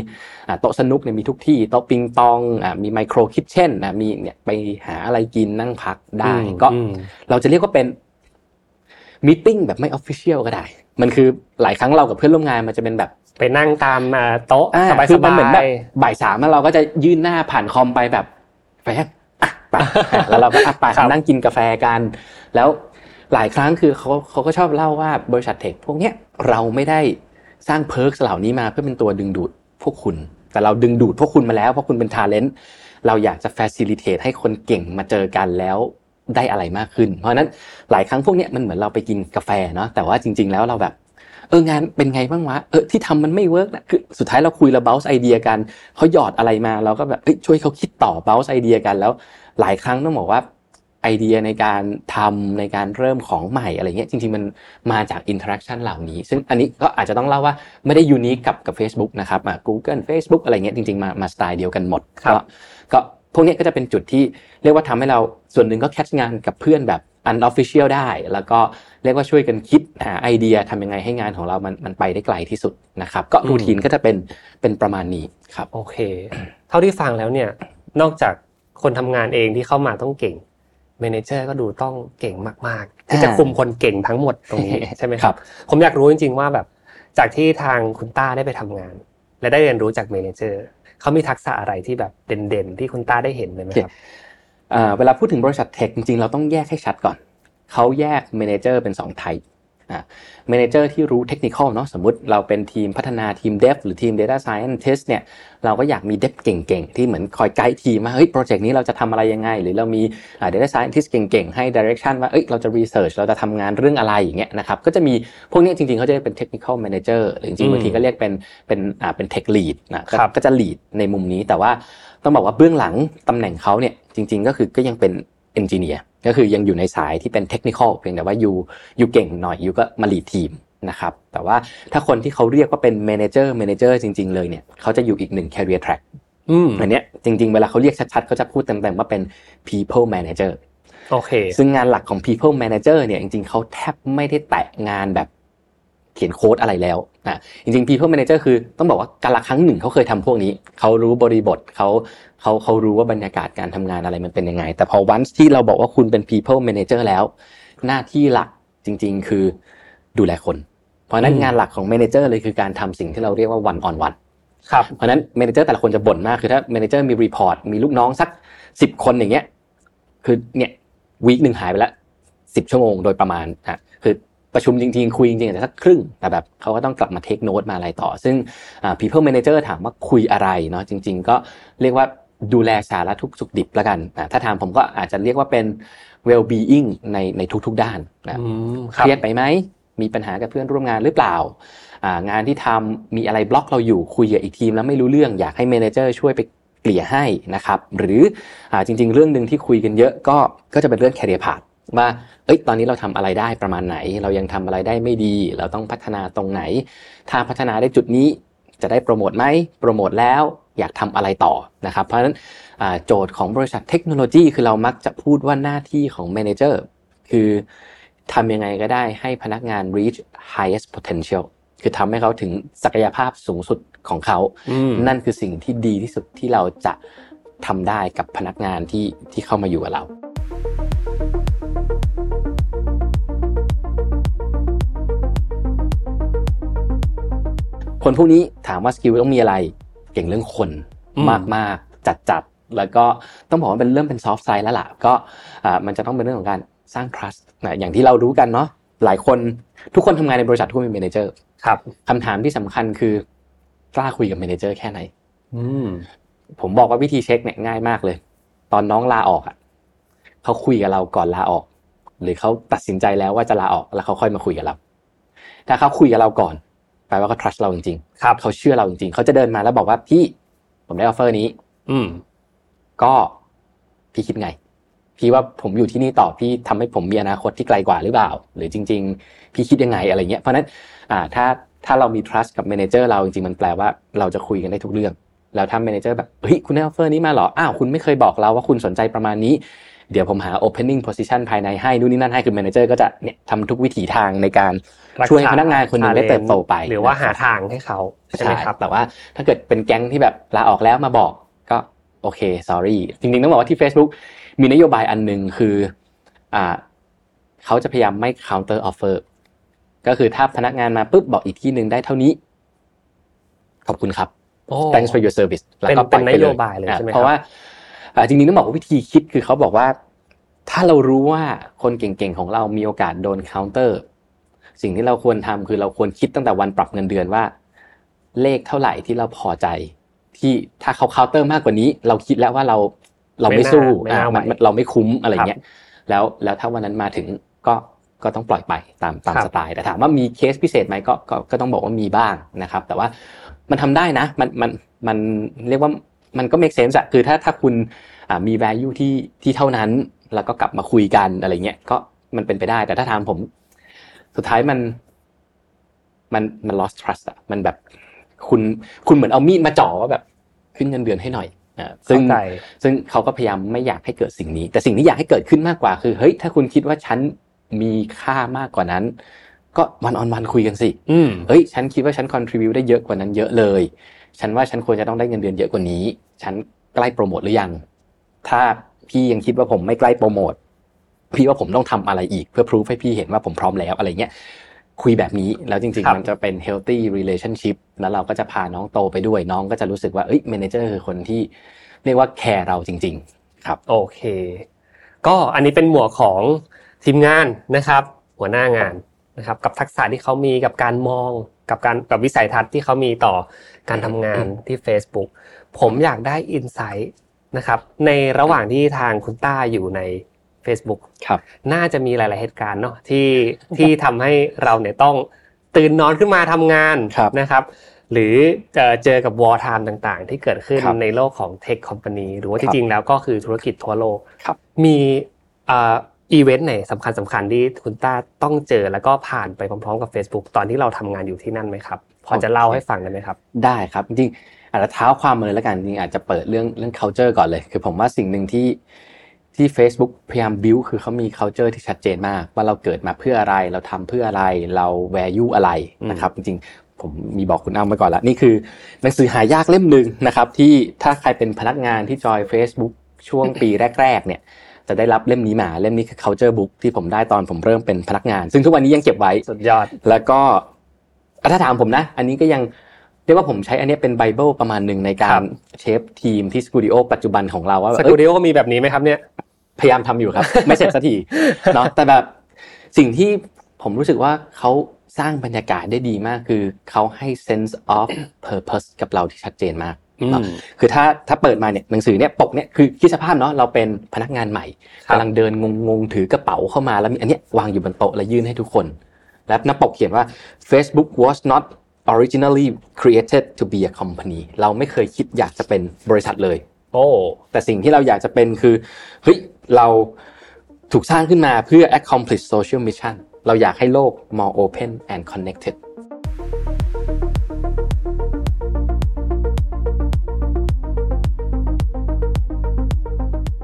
อะโต๊ะสนุกเนี่ยมีทุกที่ โต๊ะปิงปองอะมี micro kitchen อะมีเนี่ยไปหาอะไรกินนั่งพักได้อืมก็อืมเราจะเรียกว่าเป็น meeting แบบไม่ official ก็ได้ มันคือหลายครั้งเรากับเพื่อนร่วมงานมันจะเป็นแบบไปนั่งตามอ่าโต๊ะอ่าสบายคือมันเหมือนแบบบ่ายสามแล้วเราก็จะยื่นหน้าผ่านคอมไปแบบแฟนอะไปแล้วเราก็อะไปนั่งกินกาแฟกัน แล้วหลายครั้งคือเขาเขาก็ชอบเล่าว่าบริษัท tech พวกเนี้ยเราไม่ได้สร้าง perk เหล่านี้มาเพื่อเป็นตัวดึงดูดพวกคุณ แต่เราดึงดูดพวกคุณมาแล้วเพราะคุณเป็น talent เราอยากจะ facilitate ให้คนเก่งมาเจอกันแล้ว ได้อะไรมากขึ้น เพราะฉะนั้นหลายครั้งพวกเนี้ยมันเหมือนเราไปกินกาแฟเนาะแต่ว่าจริง ๆ แล้วเราแบบเอองานเป็นไงบ้างวะเออที่ทำมันไม่ work นะคือสุดท้ายเราคุยเรา blend ไอเดียกันเขาหยอดอะไรมาเราก็แบบเอ้ยช่วยเขาคิดต่อ blend ไอเดียกันแล้ว หลายครั้งต้องบอกว่าไอเดียในการทำในการเริ่มของใหม่อะไรเงี้ยจริงๆมันมาจาก interaction เหล่านี้ ซึ่งอันนี้ก็อาจจะต้องเล่าว่าไม่ได้ unique กับกับ Facebook นะครับอะ Google Facebook อะไรเงี้ยจริงๆมามาสไตล์เดียวกันหมดครับก็ก็ พวกเนี้ยก็จะเป็นจุดที่เรียกว่าทำให้เราส่วนหนึ่งก็ catch งานกับเพื่อนแบบ unofficial ได้ แล้วก็เรียกว่าช่วยกันคิดหาไอเดียทำยังไงให้งานของเรามันมันไปได้ไกลที่สุดนะครับ ก็อืม routine ก็จะเป็นเป็นประมาณนี้ครับโอเค เท่าที่ฟังแล้วเนี่ยนอกจากคนทำงานเองที่เข้ามาต้องเก่ง manager ก็ดูต้องเก่งมากๆ ที่จะอ่าคุมคนเก่งทั้งหมดตรงนี้ใช่ไหมคครัรับบผมอยากรู้จริง ๆ ว่าแบบจากที่ทางคุณต้าได้ไปทำงาน และได้เรียนรู้จาก manager เขามีทักษะอะไรที่แบบเด่นๆที่คุณต้าได้เห็นเลยไหมครับเวลาพูดถึงบริษัท tech จริงๆเราต้องแยกให้ชัดก่อนเขาแยก manager เป็น2 type manager ที่รู้เทคนิคเนาะสมมุติเราเป็นทีมพัฒนาทีม Dev หรือทีม Data Scientist เนี่ยเราก็อยากมี Dev เก่งๆ ที่เหมือนคอยไกด์ทีมว่าเฮ้ย project นี้เราจะทำอะไรยังไง หรือเรามีอ่า Data Scientist เก่งๆ ให้ Direction ว่าเอ้ยเราจะ Research เราจะทำงานเรื่องอะไรอย่างเงี้ยนะครับก็จะมีพวกเนี้ยจริงๆ เขาจะเรียกเป็น Technical Manager หรือจริงๆบางทีก็เรียกเป็นเป็นอ่าเป็น Tech Lead นะก็ครับก็จะ lead ในมุมนี้แต่ว่าต้องบอกว่าเบื้องหลังตำแหน่งเขาเนี่ยจริง ๆ ก็คือก็ยังเป็นengineer ก็คือยังอยู่ในสายที่เป็น technical เพียงแต่ว่าอยู่อยู่เก่งหน่อยอยู่ก็มา lead ทีมนะครับแต่ว่าถ้าคนที่เขาเรียกว่าเป็น manager manager จริง ๆ เลยเนี่ยเขาจะอยู่อีกหนึ่ง career track อืมอันเนี้ยจริง ๆ เวลาเขาเรียกชัดๆเขาจะพูดเต็มๆว่าเป็น people manager โอเค ซึ่งงานหลักของ people manager เนี่ยจริงๆเขาแทบไม่ได้แตะงานแบบเขียนโค้ดอะไรแล้วนะจริงๆ people manager คือต้องบอกว่าการละครั้งหนึ่งเขาเคยทำพวกนี้ เขารู้บริบทเขา เขาเขารู้ว่าบรรยากาศการทำงานอะไรมันเป็นยังไง แต่พอวันที่เราบอกว่าคุณเป็น people manager แล้ว หน้าที่หลักจริง ๆ คือดูแลคน เพราะฉะนั้นอืมงานหลักของ manager เลยคือการทำสิ่งที่เราเรียกว่า one on one ครับเพราะฉะนั้น manager แต่ละคนจะบ่นมากคือถ้า manager มี report มีลูกน้องสักสิบคนอย่างเงี้ย คือเนี่ย week หนึ่งหายไปละสิบชั่วโมงโดยประมาณอะคือประชุมจริงๆ คุยจริงๆแต่สักครึ่ง แต่แบบเขาก็ต้องกลับมาเทคโน t ตมาอะไรต่อ ซึ่งอ่า people manager ถามว่าคุยอะไรเนาะจริง ๆ ก็เรียกว่า ดูแลสารทุกข์สุขดิบแล้วกันอะถ้าถามผมก็อาจจะเรียกว่าเป็น well being ในในทุกๆด้านนะอืมครับ เครียดไปไหมมีปัญหากับเพื่อนร่วมงานหรือเปล่าอ่างานที่ทำมีอะไรบล็อกเราอยู่คุยกับอีกทีมแล้วไม่รู้เรื่องอยากให้ manager ช่วยไปเกลี่ยให้นะครับ หรืออ่าจริง ๆ เรื่องหนึ่งที่คุยกันเยอะก็ก็จะเป็นเรื่อง career path ว่าเอ้ยตอนนี้เราทำอะไรได้ประมาณไหน เรายังทำอะไรได้ไม่ดี เราต้องพัฒนาตรงไหน ถ้าพัฒนาได้จุดนี้จะได้โปรโมทไหมโปรโมทแล้ว อยากทำอะไรต่อนะครับ เพราะฉะนั้นโจทย์ของบริษัทเทคโนโลยี คือเรามักจะพูดว่าหน้าที่ของแมเนเจอร์คือทำยังไงก็ได้ให้พนักงาน reach highest potential คือทำให้เขาถึงศักยภาพสูงสุดของเขา นั่นคือสิ่งที่ดีที่สุดที่เราจะทำได้กับพนักงานที่ที่เข้ามาอยู่กับเราคนพวกนี้ถามว่า skill ต้องมีอะไร เก่งเรื่องคนมากๆจัดๆแล้วก็ต้องบอกว่าเป็นเรื่องเป็น soft side แล้วล่ะก็มันจะต้องเป็นเรื่องของการสร้าง trust นะอย่างที่เรารู้กันเนาะหลายคนทุกคนทำงานในบริษัททุกคนมี manager ครับคำถามที่สำคัญคือกล้าคุยกับ manager แค่ไหน อืมผมบอกว่าวิธีเช็คเนี่ยง่ายมากเลย ตอนน้องลาออกอะเขาคุยกับเราก่อนลาออก หรือเขาตัดสินใจแล้วว่าจะลาออกแล้วเขาค่อยมาคุยกับเรา ถ้าเขาคุยกับเราก่อนแป ลว่าเขา trust เราจริงๆครับเขาเชื่อเราจริงๆ เขาจะเดินมาแล้วบอกว่าพี่ผมได้ออฟเฟอร์นี้ อืม ก็พี่คิดไง พี่ว่าผมอยู่ที่นี่ต่อพี่ทำให้ผมมีอนาคตที่ไกลกว่าหรือเปล่า หรือจริง ๆ พี่คิดยังไงอะไรเงี้ยเพราะนั้นอ่าถ้าถ้าเรามี trust กับ manager เราจริงๆ มันแปลว่าเราจะคุยกันได้ทุกเรื่องแล้วถ้า manager แบบเฮ้ยคุณได้ offer นี้มาหรออ้าวคุณไม่เคยบอกเราว่าคุณสนใจประมาณนี้ เดี๋ยวผมหา opening position ภายในให้นู่นนี่นั่นให้คือ manager ก็จะเนี่ยทำทุกวิถีทางในการช่วยพนักงานคนหนึ่งได้เติบโตไป หรือว่าหาทางให้เขาใช่ไหมครับแต่ว่าถ้าเกิดเป็นแก๊งที่แบบลาออกแล้วมาบอกก็โอเค sorry จริงๆต้องบอกว่าที่ Facebook มีนโยบายอันหนึ่งคืออ่าเขาจะพยายามไม่ counter offer ก็คือถ้าพนักงานมาปุ๊บบอกอีกที่หนึ่งได้เท่านี้ ขอบคุณครับ thanks for your service แล้วก็เป็นนโยบายเลยใช่ไหมเพราะว่า จริงๆต้องบอกว่าวิธีคิดคือเขาบอกว่า ถ้าเรารู้ว่าคนเก่งๆของเรามีโอกาสโดน counter สิ่งที่เราควรทำคือเราควรคิดตั้งแต่วันปรับเงินเดือนว่า เลขเท่าไหร่ที่เราพอใจ ที่ถ้าเขาเคาน์เตอร์มากกว่านี้ เราคิดแล้วว่าเราเราไม่สู้อ่าเราไม่คุ้มอะไรเงี้ยแล้วแล้วถ้าวันนั้นมาถึงก็ก็ต้องปล่อยไปตามตามสไตล์แต่ถามว่ามีเคสพิเศษไหมก็ก็ก็ต้องบอกว่ามีบ้างนะครับ แต่ว่ามันทำได้นะ มันมันมันเรียกว่า มันก็ make sense อะคือถ้าถ้าคุณมี value ที่ที่เท่านั้น แล้วก็กลับมาคุยกันอะไรเงี้ยก็มันเป็นไปได้ แต่ถ้าถามผม สุดท้ายมัน มันมัน lost trust อะมันแบบคุณคุณเหมือนเอามีดมาจ่อว่าแบบขึ้นเงินเดือนให้หน่อยอ่าซึ่งซึ่งเขาก็พยายามไม่อยากให้เกิดสิ่งนี้ แต่สิ่งที่อยากให้เกิดขึ้นมากกว่าคือเฮ้ยถ้าคุณคิดว่าฉันมีค่ามากกว่านั้น ก็วันออนวันคุยกันสิเฮ้ย ฉันคิดว่าฉัน contribute ได้เยอะกว่านั้นเยอะเลย ฉันว่าฉันควรจะต้องได้เงินเดือนเยอะกว่านี้ ฉันใกล้โปรโมทหรือยัง ถ้าพี่ยังคิดว่าผมไม่ใกล้โปรโมทพี่ว่าผมต้องทำอะไรอีกเพื่อพิสูจให้พี่เห็นว่าผมพร้อมแล้วอะไรเงี้ยคุยแบบนี้แล้วจริงๆ มันจะเป็น healthy relationship แล้วเราก็จะพาน้องโตไปด้วยน้องก็จะรู้สึกว่าเอ้ย manager คือคนที่เรียกว่าแคร์เราจริง ๆ ครับ โอเค ก็อันนี้เป็นหมวกของทีมงานนะครับ หัวหน้างานนะครับ กับทักษะที่เขามีกับการมองกับการกับวิสัยทัศน์ที่เขามีต่อการทำงานที่ Facebook ผมอยากได้อินไซต์นะครับ ในระหว่างที่ทางคุณต้าอยู่ใน Facebook ครับ น่าจะมีหลาย ๆ เหตุการณ์เนาะที่ที่ทำให้เราเนี่ยต้องตื่นนอนขึ้นมาทำงานนะครับ หรือจะเจอกับ wartime ต่าง ๆ ที่เกิดขึ้นในโลกของ tech company หรือว่าจริง ๆ แล้วก็คือธุรกิจทั่วโลกมีอีเวนต์ไหนสำคัญสำคัญที่คุณต้าต้องเจอแล้วก็ผ่านไปพร้อมๆกับ Facebook ตอนที่เราทำงานอยู่ที่นั่นไหมครับ พอจะเล่าให้ฟังกันไหมครับ ได้ครับจริงๆ อาจจะเท้าความมาเลยแล้วกันจริงอาจจะเปิดเรื่องเรื่อง culture ก่อนเลย คือผมว่าสิ่งหนึ่งที่ที่ Facebook พยายาม build คือเขามี culture ที่ชัดเจนมาก ว่าเราเกิดมาเพื่ออะไรเราทำเพื่ออะไรเรา value อะไรนะครับ จริงๆ ผมมีบอกคุณอ้ำไปก่อนละนี่คือหนังสือหายากเล่มหนึ่งนะครับ ที่ถ้าใครเป็นพนักงานที่จอย Facebook ช่วงปีแรก ๆ เนี่ยจะได้รับเล่มนี้มาเล่มนี้คือ culture book ที่ผมได้ตอนผมเริ่มเป็นพนักงาน ซึ่งทุกวันนี้ยังเก็บไว้สุดยอดแล้วก็ถ้าถามผมนะ อันนี้ก็ยัง เรียกว่าผมใช้อันนี้เป็นไบเบิลประมาณหนึ่งในการเชฟทีมที่สตูดิโอปัจจุบันของเราว่าสตูดิโอมีแบบนี้ไหมครับเนี่ยพยายามทำอยู่ครับ ไม่เสร็จสักทีเนาะแต่แบบสิ่งที่ผมรู้สึกว่าเขาสร้างบรรยากาศได้ดีมากคือเขาให้ sense of purpose กับเราที่ชัดเจนมากคือถ้าถ้าเปิดมาเนี่ยหนังสือเนี่ยปกเนี่ยคือคิดสภาพเนาะเราเป็นพนักงานใหม่กำลังเดินงงๆถือกระเป๋าเข้ามาแล้วมีอันนี้วางอยู่บนโต๊ะแล้วยื่นให้ทุกคน แล้วหน้าปกเขียนว่า Facebook was not originally created to be a company เราไม่เคยคิดอยากจะเป็นบริษัทเลย โอ้แต่สิ่งที่เราอยากจะเป็นคือเฮ้ยเราถูกสร้างขึ้นมาเพื่อ accomplish social mission เราอยากให้โลก more open and connected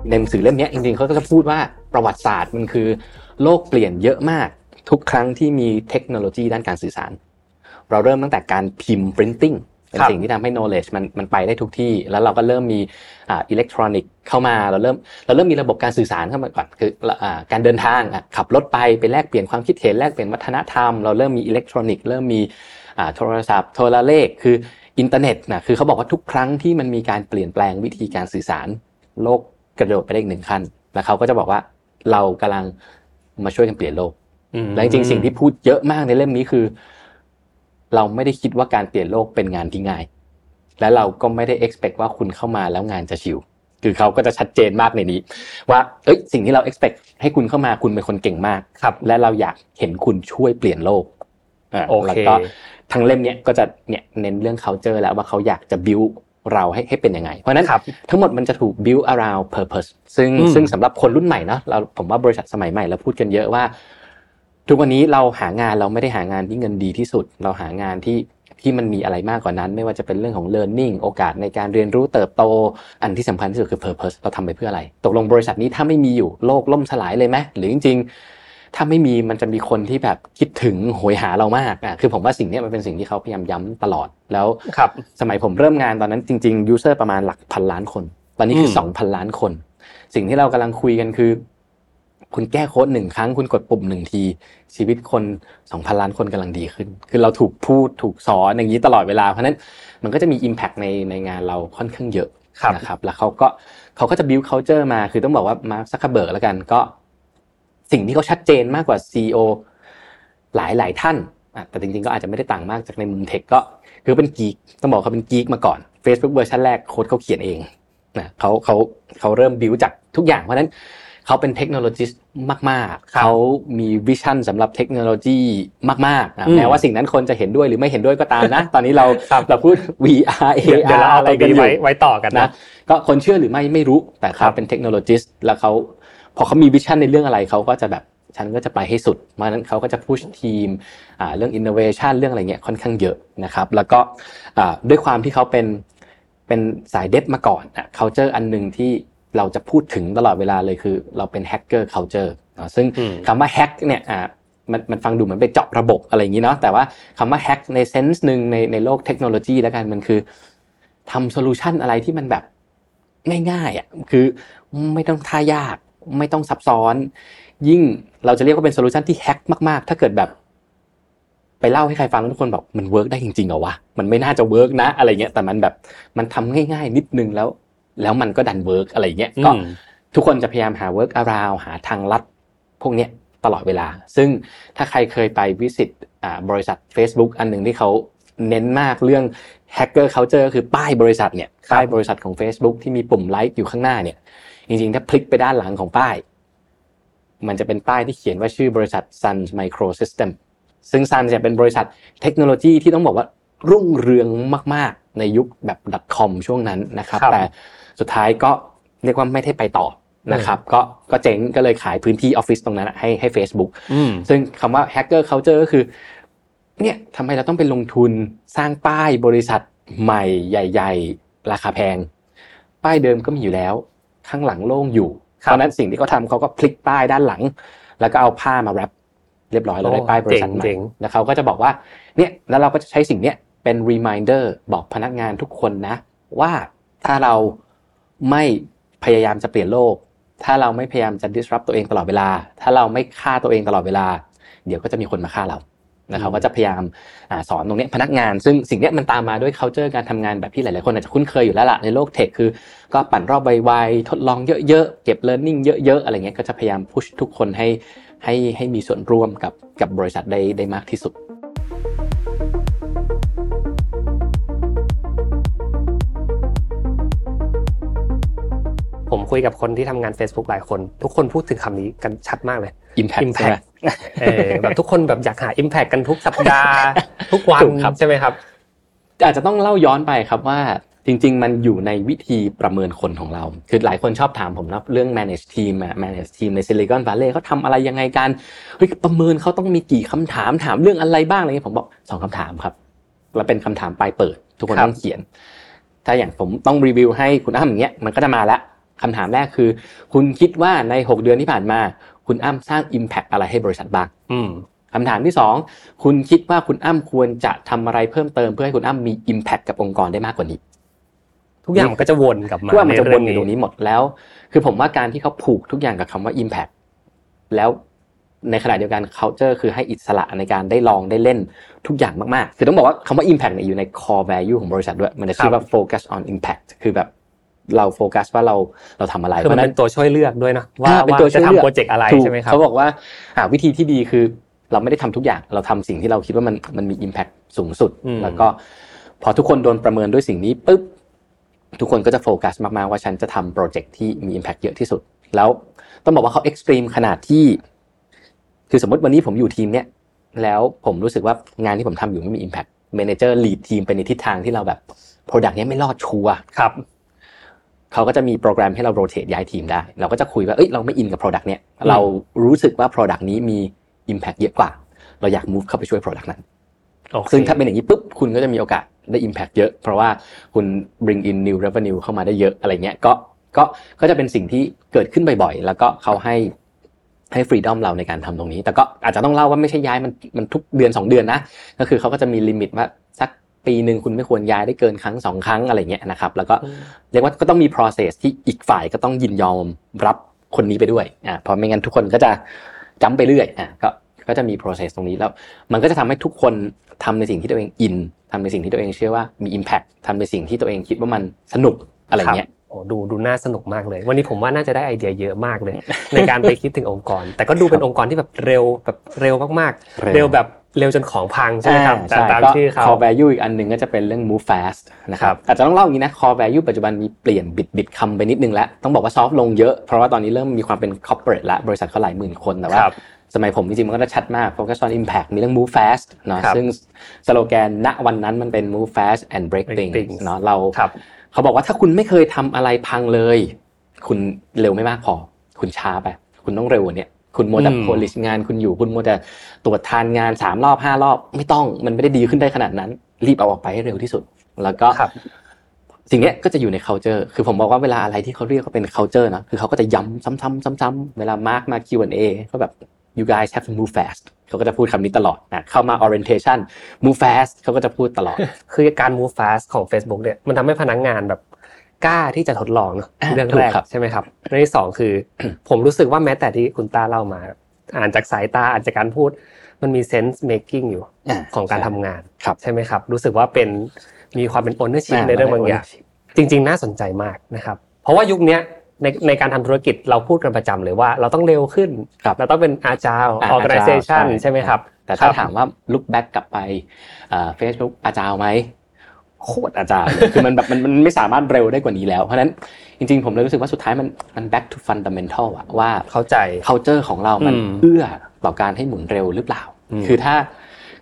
ในหนังสือเล่มนี้จริงๆเขาก็จะพูดว่าประวัติศาสตร์มันคือโลกเปลี่ยนเยอะมากทุกครั้งที่มีเทคโนโลยีด้านการสื่อสาร เราเริ่มตั้งแต่การพิมพ์ printing เป็นสิ่งที่ทำให้ knowledge มันมันไปได้ทุกที่ แล้วเราก็เริ่มมีอ่าอิเล็กทรอนิกส์เข้ามาเราเริ่มเราเริ่มมีระบบการสื่อสารเข้ามาก่อนคืออ่าการเดินทางขับรถไปไปแลกเปลี่ยนความคิดเห็นแลกเปลี่ยนวัฒนธรรม เราเริ่มมีอิเล็กทรอนิกส์เริ่มมีอ่าโทรศัพท์โทรเลขคืออินเทอร์เน็ตนะคือเขาบอกว่าทุกครั้งที่มันมีการเปลี่ยนแปลงวิธีการสื่อสาร โลกกระโดดไปได้อีกหนึ่งขั้นแล้วเขาก็จะบอกว่าเรากำลังมาช่วยกันเปลี่ยนโลกและจริงๆสิ่งที่พูดเยอะมากในเล่มนี้คือ เราไม่ได้คิดว่าการเปลี่ยนโลกเป็นงานที่ง่าย และเราก็ไม่ได้ expect ว่าคุณเข้ามาแล้วงานจะชิวคือเขาก็จะชัดเจนมากในนี้ ว่าเอ้ยสิ่งที่เรา expect ให้คุณเข้ามาคุณเป็นคนเก่งมากครับ และเราอยากเห็นคุณช่วยเปลี่ยนโลกอ่าแล้วก็ทั้งเล่มเนี้ยก็จะเนี่ยเน้นเรื่อง culture แล้วว่าเขาอยากจะ build เราให้ให้เป็นยังไง เพราะนั้นทั้งหมดมันจะถูก build around purpose ซึ่งซึ่งสำหรับคนรุ่นใหม่เนาะเราผมว่าบริษัทสมัยใหม่เราพูดกันเยอะว่า ทุกวันนี้เราหางานเราไม่ได้หางานที่เงินดีที่สุด เราหางานที่ที่มันมีอะไรมากกว่านั้น ไม่ว่าจะเป็นเรื่องของ learning โอกาสในการเรียนรู้เติบโต อันที่สำคัญที่สุดคือ purpose เราทำไปเพื่ออะไร ตกลงบริษัทนี้ถ้าไม่มีอยู่โลกล่มสลายเลยไหมหรือจริงถ้าไม่มีมันจะมีคนที่แบบคิดถึงหวยหาเรามากอะคือผมว่าสิ่งนี้มันเป็นสิ่งที่เขาพยายามย้ำตลอดแล้วครับสมัยผมเริ่มงานตอนนั้นจริงๆ user ประมาณหลักพันล้านคน ตอนนี้คือสองพันล้านคน สิ่งที่เรากำลังคุยกันคือ คุณแก้โค้ดหนึ่งครั้ง คุณกดปุ่มหนึ่งที ชีวิตคนสองพันล้านคนกำลังดีขึ้น คือเราถูกพูดถูกสอนอย่างนี้ตลอดเวลา เพราะนั้นมันก็จะมี Impact ในในงานเราค่อนข้างเยอะนะครับ แล้วเขาก็เขาก็จะ build culture มา คือต้องบอกว่า Mark Zuckerberg แล้วกันก็ สิ่งที่เขาชัดเจนมากกว่า CEO หลายหลายท่านแต่จริงๆก็อาจจะไม่ได้ต่างมากจากในมุมเทคก็ คือเป็นกีกต้องบอกเขาเป็นกีกมาก่อน Facebook เวอร์ชันแรกโค้ดเขาเขียนเองนะเขาเขาเขาเริ่มบิวจากทุกอย่างเพราะนั้น เขาเป็นเทคโนโลยีมาก ๆ เขามีวิชั่นสำหรับเทคโนโลยีมากๆแม้ว่าสิ่งนั้นคนจะเห็นด้วยหรือไม่เห็นด้วยก็ตามนะ ตอนนี้เราเราพูด VR AR อะไรกันอยู่ไว้ต่อกันนะ ก็คนเชื่อหรือไม่ไม่รู้แต่เขาเป็นเทคโนโลยีแล้วเขาพอเขามี vision ในเรื่องอะไรเขาก็จะแบบฉันก็จะไปให้สุดมานั้นเขาก็จะ push ทีมเรื่องอินโนเวชันเรื่องอะไรเงี้ยค่อนข้างเยอะนะครับ แล้วก็ด้วยความที่เขาเป็นเป็นสาย dev มาก่อนอะ culture อันหนึ่งที่ เราจะพูดถึงตลอดเวลาเลยคือ เราเป็นแฮกเกอร์ culture ซึ่งคำว่า hack เนี่ยมันมันฟังดูเหมือนไปเจาะระบบอะไรอย่างนี้เนาะแต่ว่าคำว่า hack ใน sense หนึ่งในในโลกเทคโนโลยีแล้วกันมันคือทำ solution อะไรที่มันแบบง่ายๆอะคือไม่ต้องท่ายากไม่ต้องซับซ้อน ยิ่งเราจะเรียกว่าเป็น solution ที่ hack มากๆ ถ้าเกิดแบบ ไปเล่าให้ใครฟังแล้วทุกคนบอกมัน work ได้จริงๆเหรอวะมันไม่น่าจะ work นะ อะไรเงี้ยแต่มันแบบมันทำง่าย ๆ นิดนึงแล้ว แล้วมันก็ดัน work อะไรเงี้ยก็ทุกคนจะพยายามหา workaround หาทางลัดพวกเนี้ยตลอดเวลา ซึ่งถ้าใครเคยไป visit บริษัท Facebook อันหนึ่งที่เขาเน้นมากเรื่องhacker culture คือป้ายบริษัทเนี่ยป้ายบริษัทของ Facebook ที่มีปุ่มไลค์อยู่ข้างหน้าเนี่ย จริงๆ ถ้าพลิกไปด้านหลังของป้าย มันจะเป็นป้ายที่เขียนว่าชื่อบริษัท Sun Microsystem ซึ่ง Sun เนี่ยเป็นบริษัทเทคโนโลยีที่ต้องบอกว่ารุ่งเรืองมาก ๆ ในยุคแบบ .com ช่วงนั้นนะครับ แต่ สุดท้ายก็เรียกว่าไม่ได้ไปต่อนะครับก็ก็เจ๊งก็เลยขายพื้นที่ออฟฟิศตรงนั้นให้ให้ Facebook ซึ่งคำว่า hacker culture ก็คือเนี่ยทำไมเราต้องไปลงทุนสร้างป้ายบริษัทใหม่ใหญ่ ๆ ราคาแพง ป้ายเดิมก็มีอยู่แล้ว ข้างหลังโล่งอยู่เพราะนั้นสิ่งที่เขาทาเขาก็พลิกป้ายด้านหลัง แล้วก็เอาผ้ามาแรปเรียบร้อยแล้วได้ป้ายบริษัทใหม่แล้วเขาก็จะบอกว่าเนี่ยแล้วเราก็จะใช้สิ่งเนี้ยเป็น reminder บอกพนักงานทุกคนนะ ว่าถ้าเรา ไม่พยายามจะเปลี่ยนโลก ถ้าเราไม่พยายามจะ disrupt ตัวเองตลอดเวลา ถ้าเราไม่ฆ่าตัวเองตลอดเวลา เดี๋ยวก็จะมีคนมาฆ่าเรานะครับก็จะพยายามสอนตรงนี้พนักงาน ซึ่งสิ่งนี้มันตามมาด้วย culture การทำงานแบบที่หลาย ๆ คนอาจจะคุ้นเคยอยู่แล้วล่ะในโลกเทคคือ ก็ปั่นรอบไวๆทดลองเยอะ ๆ เก็บ learning เยอะ ๆ อะไรเงี้ยก็จะพยายามพุชทุกคนให้ให้ให้มีส่วนร่วมกับกับบริษัทได้ได้มากที่สุด คุยกับคนที่ทำงาน Facebook หลายคน ทุกคนพูดถึงคำนี้กันชัดมากเลย impact, impact แบบทุกคนแบบอยากหา impact กันทุกสัปดาห์ทุกวันใช่ไหมครับ อาจจะต้องเล่าย้อนไปครับว่าจริง ๆ มันอยู่ในวิธีประเมินคนของเรา คือหลายคนชอบถามผมนะเรื่อง manage team อะ manage team ในซิลิคอนวัลเลย์เขาทำอะไรยังไงกันเฮ้ยประเมินเขาต้องมีกี่คำถามถามเรื่องอะไรบ้างอะไรเงี้ยผมบอกสองคำถามครับแล้วเป็นคำถามปลายเปิด ทุกคนต้องเขียน ถ้าอย่างผมต้องรีวิวให้คุณอ้ำอย่างเงี้ยมันก็จะมาละ คำถามแรกคือ คุณคิดว่าใน 6 เดือนที่ผ่านมา คุณอ้ำสร้าง Impact อะไรให้บริษัทบ้างคำถามที่สองคุณคิดว่าคุณอ้ำควรจะทำอะไรเพิ่มเติมเพื่อให้คุณอ้ำมี Impact กับองค์กรได้มากกว่านี้ ทุกอย่างมันก็จะวนกลับมาทุกอย่างมันจะวนอยู่ใเตรงนี้หมดแล้ว คือผมว่าการที่เขาผูกทุกอย่างกับคำว่า Impact แล้วในขณะเดียวกัน culture คือให้อิสระในการได้ลองได้เล่นทุกอย่างมาก ๆ คือต้องบอกว่าคำว่า Impact เนี่ยอยู่ใน core value ของบริษัทด้วย มันจะชื่อว่า focus on impact คือแบบ เราโฟกัสว่าเราเราทำอะไรคือมันเป็นตัวช่วยเลือกด้วยเนาะว่าอ่เป็นตัวช่จะวยเลือกทำโปรเจกต์อะไรถูกใช่ไหมครับเขาบอกว่าอ่าวิธีที่ดีคือเราไม่ได้ทำทุกอย่างเราทำสิ่งที่เราคิดว่ามันมันมี Impact สูงสุดอืมแล้วก็พอทุกคนโดนประเมินด้วยสิ่งนี้ปุ๊บทุกคนก็จะโฟกัสมากๆว่าฉันจะทำโปรเจกต์ที่มี Impact เยอะที่สุด แล้วต้องบอกว่าเขา extreme ขนาดที่ คือสมมติวันนี้ผมอยู่ทีมเนี้ยแล้วผมรู้สึกว่างานที่ผมทำอยู่ไม่มี Impact Manager lead ทีมไปในทิศทางที่เราแบบ Product เนี้ยไม่รอดชัวร์ครับ เขาก็จะมีโปรแกรมให้เราโรเต e ย้ายทีมได้ เราก็จะคุยว่าเอ้ยเราไม่อินกับ Product เนี้ยเรารู้สึกว่า Product นี้มี Impact เยอะกว่า เราอยาก move เข้าไปช่วย Product นั้นโอเคซึ่งถ้าเป็นอย่างนี้ปุ๊บคุณก็จะมีโอกาสได้ Impact เยอะ เพราะว่าคุณ bring in new revenue เข้ามาได้เยอะอะไรเงี้ยก็ก็ก็จะเป็นสิ่งที่เกิดขึ้นบ่อยๆ แล้วก็เขาให้ให้ฟรีดอมเราในการทำตรงนี้ แต่ก็อาจจะต้องเล่าว่าไม่ใช่ย้ายมันมันทุกเดือนสองเดือนนะ ก็คือเขาก็จะมีลิมิตว่าสัก ปีหนึ่งคุณไม่ควรย้ายได้เกินครั้งสองครั้งอะไรเงี้ยนะครับ แล้วก็เรียกว่าก็ต้องมี process ที่อีกฝ่ายก็ต้องยินยอมรับคนนี้ไปด้วยอ่าเพราะไม่งั้นทุกคนก็จะจำไปเรื่อยอ่าก็ก็จะมี process ตรงนี้แล้ว มันก็จะทำให้ทุกคนทำในสิ่งที่ตัวเองอินทำในสิ่งที่ตัวเองเชื่อว่ามี impact ทำในสิ่งที่ตัวเองคิดว่ามันสนุกอะไรเงี้ยโอ้ดูดูน่าสนุกมากเลย วันนี้ผมว่าน่าจะได้ไอเดียเยอะมากเลย ในการไปคิดถึงองค์กร แต่ก็ดูเป็นองค์กรที่แบบเร็วแบบเร็วมากๆ เร็วเร็วแบบ เร็วจนของพังใช่ไหมครับอ่าตามตามก็ชื่อเขา core value อีกอันหนึ่งก็จะเป็นเรื่อง move fast นะคครัรับบอาจจะต้องเล่าอย่างนี้นะ core value ปัจจุบันมีเปลี่ยนบิดบิดคำไปนิดนึงแล้ว ต้องบอกว่าซอฟลงเยอะ เพราะว่าตอนนี้เริ่มมีความเป็น corporate ละบริษัทเขาหลายหมื่นคนแต่ว่าครับสมัยผมจริงๆมันก็จะชัดมาก focus on impact มีเรื่อง move fast เนาะครับซึ่งสโลแกนณวันนั้นมันเป็น move fast and break Break things things เนาะเราครับเขาบอกว่าถ้าคุณไม่เคยทำอะไรพังเลย คุณเร็วไม่มากพอคุณช้าไปคุณต้องเร็วกว่านี้ คุณมัวแต่อืมโพลิชงานคุณอยู่คุณมัวแต่ตรวจทานงานสามรอบห้ารอบ ไม่ต้องมันไม่ได้ดีขึ้นได้ขนาดนั้น รีบเอาออกไปให้เร็วที่สุด แล้วก็ครับสิ่งเนี้ยก็จะอยู่ใน culture คือผมบอกว่าเวลาอะไรที่เขาเรียกว่าเป็น culture นะคือเขาก็จะย้ำซ้ำๆซ้ำๆเวลามาร์กมา Q&A ก็แบบ you guys have to move fast เขาก็จะพูดคำนี้ตลอดนะเข้ามา orientation move fast เขาก็จะพูดตลอด คือการ move fast ของ Facebook เนี่ยมันทำให้พนักงานแบบ กล้าที่จะทดลองเนอะอ่าเรื่องถูกแรกครับใช่ไหมครับเรื่องที่สองคือ ผมรู้สึกว่าแม้แต่ที่คุณตาเล่ามา อ่านจากสายตาอ่านจากการพูด มันมี sense making อยู่อ่าของการใช่ทำงานครับใช่ไหมครับ รู้สึกว่าเป็นมีความเป็น ownership อ่าในเรื่องบางอย่างจริง ๆ น่าสนใจมากนะครับ เพราะว่ายุคเนี้ยในในการทำธุรกิจเราพูดกันประจำเลยว่าเราต้องเร็วขึ้นครับเราต้องเป็น agile อ่า organization agile ใช่ใช่ไหมครับ แต่ถ้าครับถามว่า look back กลับไปเฟซบุ๊กอาจารย์ไหม โคตรอาจารย์เลยคือมันแบบมันมันไม่สามารถเร็วได้กว่านี้แล้ว เพราะฉะนั้นจริงๆ ผมเลยรู้สึกว่าสุดท้ายมันมัน back to fundamental อะว่าเข้าใจ culture ของเรา มันอืมเอื้อต่อการให้หมุนเร็วหรือเปล่าอืมคือถ้า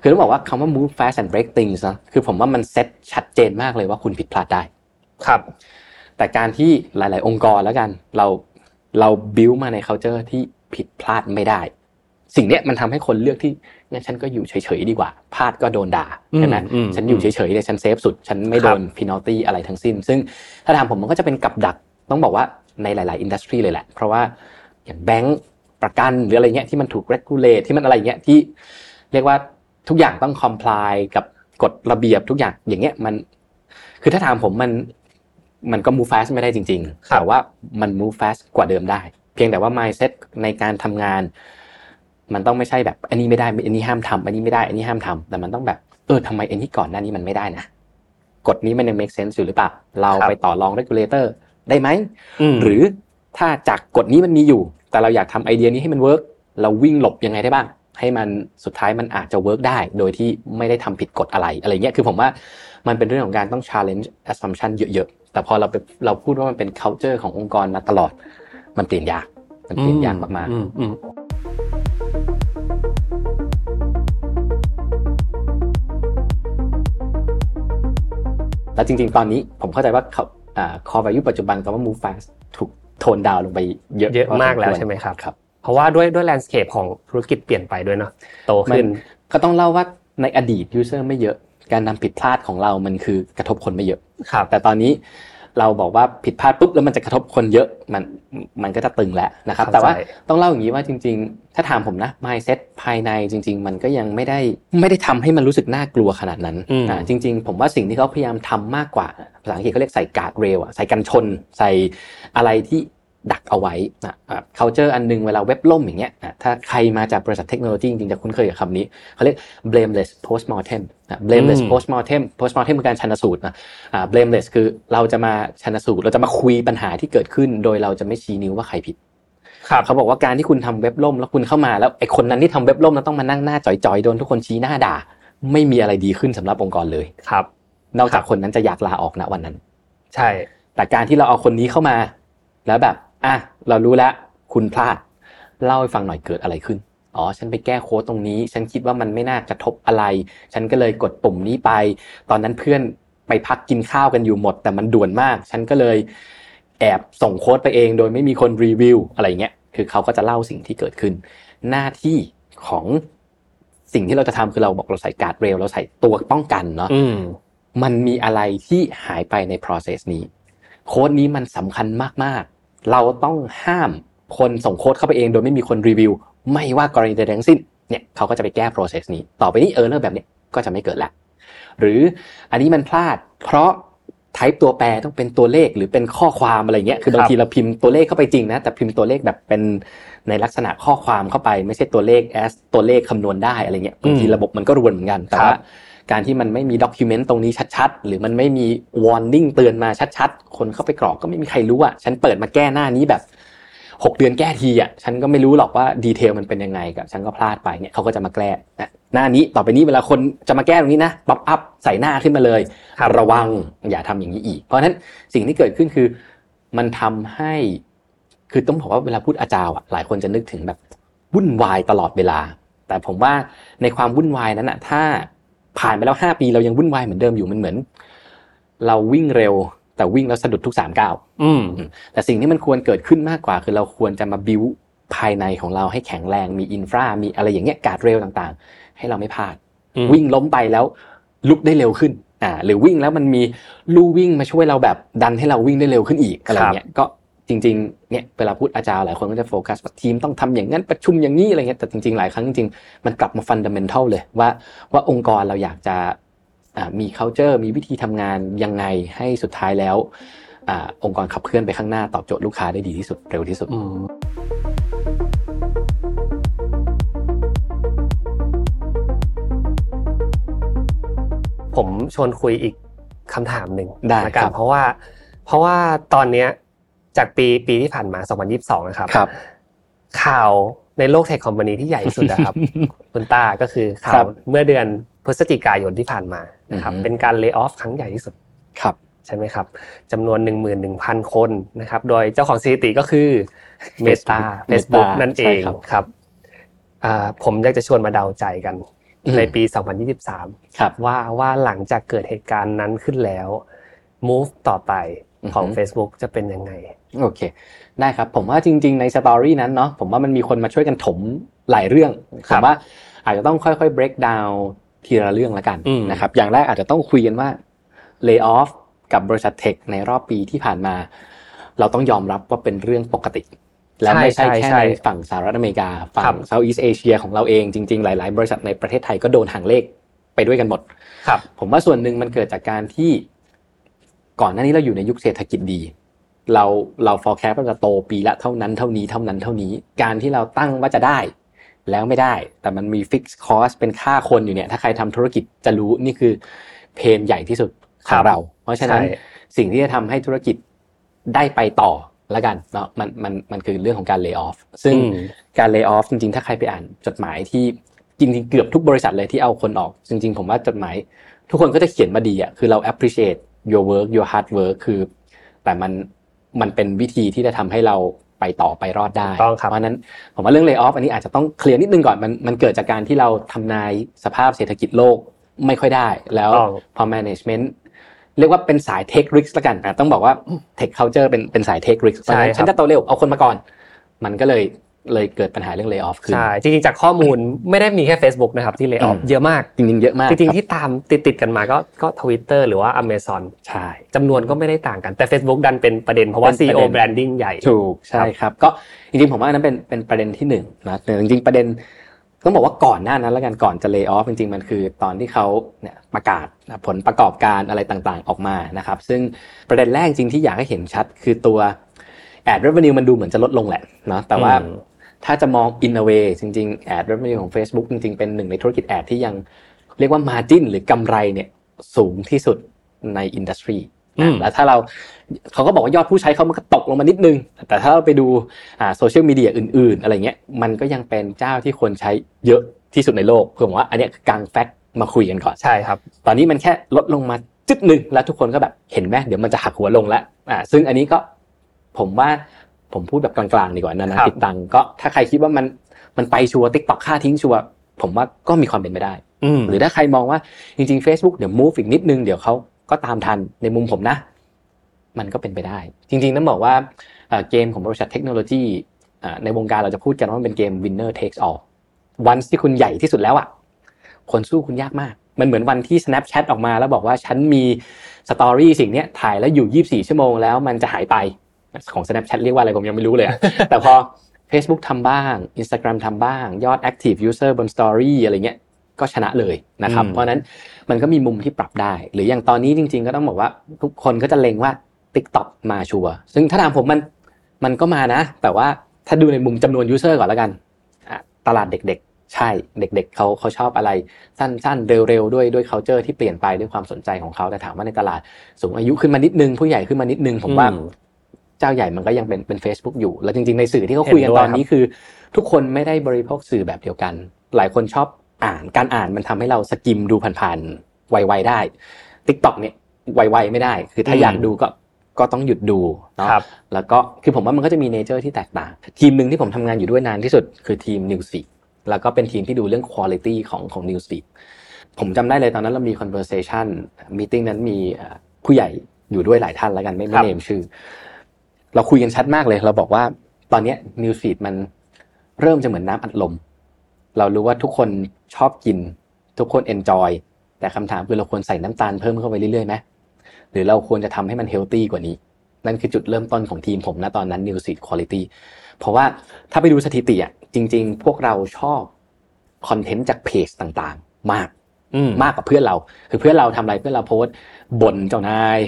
คือต้องบอกว่าคำว่า move fast and break things นะคือผมว่ามันเซ็ตชัดเจนมากเลยว่าคุณผิดพลาดได้ ครับ แต่การที่หลาย ๆ องค์กรแล้วกัน เราเราบิวมาใน culture ที่ผิดพลาดไม่ได้ สิ่งเนี้ยมันทำให้คนเลือกที่งั้นฉันก็อยู่เฉยๆดีกว่าพลาดก็โดนด่าใช่ไหมอืมอืมฉันอยู่เฉยๆเลยฉัน safe สุด ฉันไม่โดนพิน a ลตี้อะไรทั้งสิ้น ซึ่งถ้าถามผมมันก็จะเป็นกับดักต้องบอกว่าในหลาย ๆ industry เลยแหละ เพราะว่าอย่างแบงก์ประกันหรืออะไรเงี้ยที่มันถูก regulate ที่มันอะไรเงี้ยที่เรียกว่าทุกอย่างต้อง comply กับกฎระเบียบทุกอย่างอย่างเงี้ยมัน คือถ้าถามผมมันมันก็ move fast ไม่ได้จริงๆแต่ว่ามัน move fast กว่าเดิมได้ เพียงแต่ว่า mindset ในการทำงาน มันต้องไม่ใช่แบบอันนี้ไม่ได้อันนี้ห้ามทำอันนี้ไม่ได้อันนี้ห้ามทำแต่มันต้องแบบเออทำไมอันนี้ก่อนหน้านี้มันไม่ได้นะกฎนี้มันยัง make sense อยู่หรือเปล่า เราไปต่อรอง regulator ได้ไหมอืมหรือถ้าจากกฎนี้มันมีอยู่ แต่เราอยากทำไอเดียนี้ให้มัน work เราวิ่งหลบยังไงได้บ้าง ให้มันสุดท้ายมันอาจจะเวิร์กได้ โดยที่ไม่ได้ทำผิดกฎอะไรอะไรเงี้ยคือผมว่ามันเป็นเรื่องของการต้อง challenge assumption เยอะๆ แต่พอเราไปเราพูดว่ามันเป็น culture ขององค์กรมาตลอด มันเปลี่ยนยาก มันเปลี่ยนยากมากอือืมๆ แล้วจริง ๆ ตอนนี้ผมเข้าใจว่าเขาอ่า core value ปัจจุบันก็ว่า move fast ถูกโทนดาวลงไปเยอะเยอะพสมากแล้วควรใช่ไหมครับครับ เพราะว่าด้วยด้วยแลนด์สเคปของธุรกิจเปลี่ยนไปด้วยเนาะโตมันขึ้นก็ต้องเล่าว่าในอดีต user ไม่เยอะ การทำผิดพลาดของเรามันคือกระทบคนไม่เยอะครับแต่ตอนนี้ เราบอกว่าผิดพลาดปุ๊บแล้วมันจะกระทบคนเยอะมันมันก็จะตึงแล้วนะครับเข้าใจแต่ว่าต้องเล่าอย่างนี้ว่าจริง ๆ ถ้าถามผมนะ mindset ภายในจริง ๆ มันก็ยังไม่ได้ไม่ได้ทำให้มันรู้สึกน่ากลัวขนาดนั้นอืมอ่าจริง ๆ ผมว่าสิ่งที่เขาพยายามทำมากกว่าภาษาอังกฤษเขาเรียกใส่การ์ดเรลอะใส่กันชน ใส่อะไรที่ ดักเอาไว้นะอ่า culture อันหนึงเวลาเว็บล่มอย่างเงี้ยอะถ้าใครมาจากบริษัทเทคโนโลยีจริงๆจะคุ้นเคยกับคำนี้เขาเรียก blameless postmortem นะ blameless อืม postmortem postmortem คือการชันสูตรนะอ่า blameless คือเราจะมาชันสูตร เราจะมาคุยปัญหาที่เกิดขึ้น โดยเราจะไม่ชี้นิ้วว่าใครผิดครับเขาบอกว่าการที่คุณทำเว็บล่ม แล้วคุณเข้ามาแล้วไอ้คนนั้นที่ทำเว็บล่มแล้วต้องมานั่งหน้าจ่อยๆโดนทุกคนชี้หน้าด่า ไม่มีอะไรดีขึ้นสำหรับองค์กรเลยครับ นอกจากคนนั้นจะอยากลาออกณวันนั้น ใช่ แต่การที่เราเอาคนนี้เข้ามา แล้วแบบ อะเรารู้แล้วคุณพลาด เล่าให้ฟังหน่อยเกิดอะไรขึ้นอ๋อ ฉันไปแก้โค้ดตรงนี้ ฉันคิดว่ามันไม่น่ากระทบอะไร ฉันก็เลยกดปุ่มนี้ไป ตอนนั้นเพื่อนไปพักกินข้าวกันอยู่หมด แต่มันด่วนมาก ฉันก็เลยแอบส่งโค้ดไปเอง โดยไม่มีคนรีวิวอะไรเงี้ย คือเขาก็จะเล่าสิ่งที่เกิดขึ้น หน้าที่ของสิ่งที่เราจะทำคือเราบอกเราใส่ guardrail เราใส่ตัวป้องกันเนาะอืมมันมีอะไรที่หายไปใน process นี้ โค้ดนี้มันสำคัญมากๆ เราต้องห้ามคนส่งโค้ดเข้าไปเองโดยไม่มีคนรีวิว ไม่ว่ากรณีใดๆทั้งสิ้นเนี่ยเขาก็จะไปแก้ process นี้ ต่อไปนี้ error แบบเนี้ยก็จะไม่เกิดละหรืออันนี้มันพลาด เพราะ type ตัวแปรต้องเป็นตัวเลขหรือเป็นข้อความอะไรเงี้ยคือบางทีเราพิมพ์ตัวเลขเข้าไปจริงนะ แต่พิมพ์ตัวเลขแบบเป็นในลักษณะข้อความเข้าไป ไม่ใช่ตัวเลข as ตัวเลขคำนวณได้อะไรเงี้ยบางทีระบบมันก็รวนเหมือนกันแต่ว่า การที่มันไม่มี document ตรงนี้ชัดๆ หรือมันไม่มี warning เตือนมาชัดๆ คนเข้าไปกรอกก็ไม่มีใครรู้อะ ฉันเปิดมาแก้หน้านี้แบบ 6 เดือนแก้ทีอะ ฉันก็ไม่รู้หรอกว่า detail มันเป็นยังไงกับ ฉันก็พลาดไปเนี่ยเขาก็จะมาแก้นะหน้านี้ต่อไปนี้เวลาคนจะมาแก้ตรงนี้นะ pop-up ใส่หน้าขึ้นมาเลยครับระวังอย่าทำอย่างนี้อีก เพราะฉะนั้นสิ่งที่เกิดขึ้นคือ มันทำให้ คือต้องบอกว่าเวลาพูดอาจารย์อะหลายคนจะนึกถึงแบบวุ่นวายตลอดเวลา แต่ผมว่าในความวุ่นวายนั้นอะถ้า ผ่านไปแล้วห้าปีเรายังวุ่นวายเหมือนเดิมอยู่มันเหมือน เราวิ่งเร็วแต่วิ่งแล้วสะดุดทุกสามก้าวอืมแต่สิ่งที่มันควรเกิดขึ้นมากกว่า คือเราควรจะมาบิวภายในของเราให้แข็งแรงมีอินฟรามีอะไรอย่างเงี้ยการดเร็วต่างๆ ให้เราไม่พลาดอืมวิ่งล้มไปแล้วลุกได้เร็วขึ้นอ่าหรือวิ่งแล้วมันมีลู่วิ่งมาช่วยเราแบบดันให้เราวิ่งได้เร็วขึ้นอีกอะไรเงี้ยก็ จริงๆ เนี่ยเวลาพูดอาจารย์หลายคนก็จะโฟกัสว่าทีมต้องทำอย่างนั้นประชุมอย่างนี้อะไรเงี้ยแต่จริงๆ หลายครั้งจริงๆ มันกลับมาฟันดัมเบลทัลเลยว่าว่าองค์กรเราอยากจะอ่ามี culture มีวิธีทำงานยังไงให้สุดท้ายแล้วอ่าองค์กรขับเคลื่อนไปข้างหน้าตอบโจทย์ลูกค้าได้ดีที่สุดเร็วที่สุดอืมผมชวนคุยอีกคำถามหนึ่งได้ละกัครันบเพราะว่า เพราะว่าตอนเนี้ย จากปีปีที่ผ่านมา 2022 นะครับครับ ข่าวในโลกเทคคอมพานีที่ใหญ่ที่สุดนะครับคุณต้าก็คือข่าครัวบเมื่อเดือนพฤศจิกายนที่ผ่านมานะครับอือฮึเป็นการเลิกออฟครั้งใหญ่ที่สุดครับใช่ไหมครับจำนวน 11,000 คนนะครับ โดยเจ้าของสถิติก็คือ Meta Meta Facebook นั่นเอใช่งครับครับอ่าผมอยากจะชวนมาเดาใจกันอืมในปี 2023ครับว่าว่าหลังจากเกิดเหตุการณ์นั้นขึ้นแล้ว move ต่อไปของอือฮึ Facebook จะเป็นยังไง โอเค ได้ครับ ผมว่าจริง ๆในสตอรี่นั้นเนาะผมว่ามันมีคนมาช่วยกันถมหลายเรื่องคผรับมว่าอาจจะต้องค่อยๆ break down ทีละเรื่องละกันอืมนะครับอย่างแรกอาจจะต้องคุยกันว่า lay off กับบริษัทเทคในรอบปีที่ผ่านมา เราต้องยอมรับว่าเป็นเรื่องปกติ และไม่ใช่ใช่แค่ใช่ในฝั่งสหรัฐอเมริกา ฝั่ครังบ Southeast Asia ของเราเองจริงๆ หลายๆ บริษัทในประเทศไทยก็โดนหางเลขไปด้วยกันหมดครับ ผมว่าส่วนหนึ่งมันเกิดจากการที่ก่อนหน้านี้เราอยู่ในยุคเศรษฐกิจดี เราเรา forecast ว่าจะโตปีละเท่านั้นเท่านี้เท่านั้นเท่านี้ การที่เราตั้งว่าจะได้ แล้วไม่ได้ แต่มันมี fixed cost เป็นค่าคนอยู่เนี่ย ถ้าใครทำธุรกิจจะรู้นี่คือเพนใหญ่ที่สุดขครัองบเรา เพราะฉะนั้นใช่สิ่งที่จะทำให้ธุรกิจได้ไปต่อแล้วกันเนาะมันมันมันคือเรื่องของการ lay off ซึ่งอืมการ lay off จริงๆ ถ้าใครไปอ่านจดหมายที่จริงๆ เกือบทุกบริษัทเลยที่เอาคนออก จริง ๆ ผมว่าจดหมาย ทุกคนก็จะเขียนมาดีอะคือเรา appreciate your work your hard work คือ แต่มัน มันเป็นวิธีที่จะทำให้เราไปต่อไปรอดได้ถูกต้องครับเพราะฉะนั้นผมว่าเรื่อง lay off อันนี้อาจจะต้องเคลียร์นิดนึงก่อนมันมันเกิดจากการที่เราทำนายสภาพเศรษฐกิจโลกไม่ค่อยได้ แล้วต้องพอ management เรียกว่าเป็นสาย take risk ละกันอะต้องบอกว่า tech culture เป็นเป็นสาย take risk เพราะฉะนั้นใช่ครับฉันจะโตเร็วเอาคนมาก่อน มันก็เลย เลยเกิดปัญหาเรื่อง lay off ขึ้นใช่จริงๆจากข้อมูลไม่ได้มีแค่ Facebook นะครับที่ lay off อืมเยอะมาก จริงๆเยอะมาก จริงคๆที่ตามติดๆกันมาก็ก็ทวิตเตอร์หรือว่า Amazon ใช่จำนวนก็ไม่ได้ต่างกันแต่ Facebook ดันเป็นประเด็นเพราะว่าเป็นประ CEO เด็น branding ใหญ่ถูกใช่ครับ ก็จริงๆผมว่าอันนั้นเป็นเป็นประเด็นที่หนึ่งนะแต่จริงๆประเด็นต้องบอกว่าก่อนหน้านั้นแล้วกันก่อนจะ lay off จริงๆ มันคือตอนที่เขาเนี่ยประกาศนะผลประกอบการอะไรต่างๆออกมานะครับ ซึ่งประเด็นแรกจริงที่อยากให้เห็นชัด คือตัว ad revenue มันดูเหมือนจะลดลงแหละเนาะแต่ว่าอืมถ้าจะมอง in a way จริงๆ ad revenue ของ Facebook จริงๆ เป็นหนึ่งในธุรกิจ ad ที่ยังเรียกว่า margin หรือกำไรเนี่ยสูงที่สุดในอินดัสทรีอืมแล้วถ้าเราเขาก็บอกว่ายอดผู้ใช้เขามันก็ตกลงมานิดนึง แต่ถ้าเราไปดูอ่าโซเชียลมีเดียอื่น ๆ อะไรเงี้ยมันก็ยังเป็นเจ้าที่คนใช้เยอะที่สุดในโลกเพื่อผมว่าอันเนี้ยคือกาง fact มาคุยกันก่อนใช่ครับ ตอนนี้มันแค่ลดลงมาจุดหนึ่งแล้วทุกคนก็แบบเห็นไหมเดี๋ยวมันจะหักหัวลงแล้วอ่าซึ่งอันนี้ก็ ผมว่าผมพูดแบบกลางๆดีกว่านะนะครับติดตังค์ก็ถ้าใครคิดว่ามันมันไปชัวร์ TikTok ฆ่าทิ้งชัวร์ผมว่าก็มีความเป็นไปได้อืมหรือถ้าใครมองว่าจริงๆ Facebook เดี๋ยว move อีกนิดนึงเดี๋ยวเขาก็ตามทันในมุมผมนะ มันก็เป็นไปได้ จริงๆต้องบอกว่าเอ่อเกมของบริษัทเทคโนโลยีอ่าในวงการเราจะพูดกันว่ามันเป็นเกม winner takes all วันที่คุณใหญ่ที่สุดแล้วอะคนสู้คุณยากมาก มันเหมือนวันที่ Snapchat ออกมาแล้วบอกว่าฉันมีสตอรี่สิ่งเนี้ยถ่ายแล้วอยู่ 24 ชั่วโมงแล้วมันจะหายไป ของ Snapchat เรียกว่าอะไรผมยังไม่รู้เลยอะแต่พอ Facebook ทำบ้าง Instagram ทำบ้าง ยอด active user บน story อะไรเงี้ยก็ชนะเลยนะครับอืมเพราะฉะนั้นมันก็มีมุมที่ปรับได้ หรืออย่างตอนนี้จริง ๆ ก็ต้องบอกว่าทุกคนก็จะเล็งว่า TikTok มาชัวร์ซึ่งถ้าถามผมมันมันก็มานะ แต่ว่าถ้าดูในมุมจำนวน user ก่อนแล้วกันอะตลาดเด็กๆ ใช่เด็ก ๆเขาเขาชอบอะไรสั้นๆ เร็วๆ ด้วยด้วย culture ที่เปลี่ยนไปด้วยความสนใจของเขาแต่ถามว่าในตลาดสูงอายุขึ้นมานิดนึง ผู้ใหญ่ขึ้นมานิดนึงผมว่าอืม เจ้าใหญ่มันก็ยังเป็นเป็น Facebook อยู่ แล้วจริงๆในสื่อที่เขาคุยกันเห็นด้วยตอนนี้คือ ทุกคนไม่ได้บริโภคสื่อแบบเดียวกัน หลายคนชอบอ่านการอ่านมันทำให้เราสกิมดูผ่านๆไวๆได้ TikTok เนี่ยไวๆไม่ได้ คือถ้าอืมอยากดูก็ก็ต้องหยุดดูเนาะครับแล้วก็คือผมว่ามันก็จะมีเนเจอร์ที่แตกต่าง ทีมหนึ่งที่ผมทำงานอยู่ด้วยนานที่สุดคือทีม Newsfeed แล้วก็เป็นทีมที่ดูเรื่อง quality ของของ Newsfeed ผมจำได้เลยตอนนั้นเรามี conversation meeting นั้นมีเอ่อผู้ใหญ่อยู่ด้วยหลายท่านแล้วกันไม่คไม่รับเนมชื่อ เราคุยกันชัดมากเลย เราบอกว่าตอนเนี้ย Newsfeed มันเริ่มจะเหมือนน้ำอัดลม เรารู้ว่าทุกคนชอบกิน ทุกคน enjoy แต่คำถามคือเราควรใส่น้ำตาลเพิ่มเข้าไปเรื่อยๆไหมหรือเราควรจะทำให้มัน healthy กว่านี้ นั่นคือจุดเริ่มต้นของทีมผมนะตอนนั้น Newsfeed Quality เพราะว่าถ้าไปดูสถิติอะจริง ๆ พวกเราชอบคอนเทนต์จากเพจต่างๆ มากอืมมากกว่าเพื่อนเรา คือเพื่อนเราทำอะไรเพื่อนเราโพสต์บ่นเจ้านาย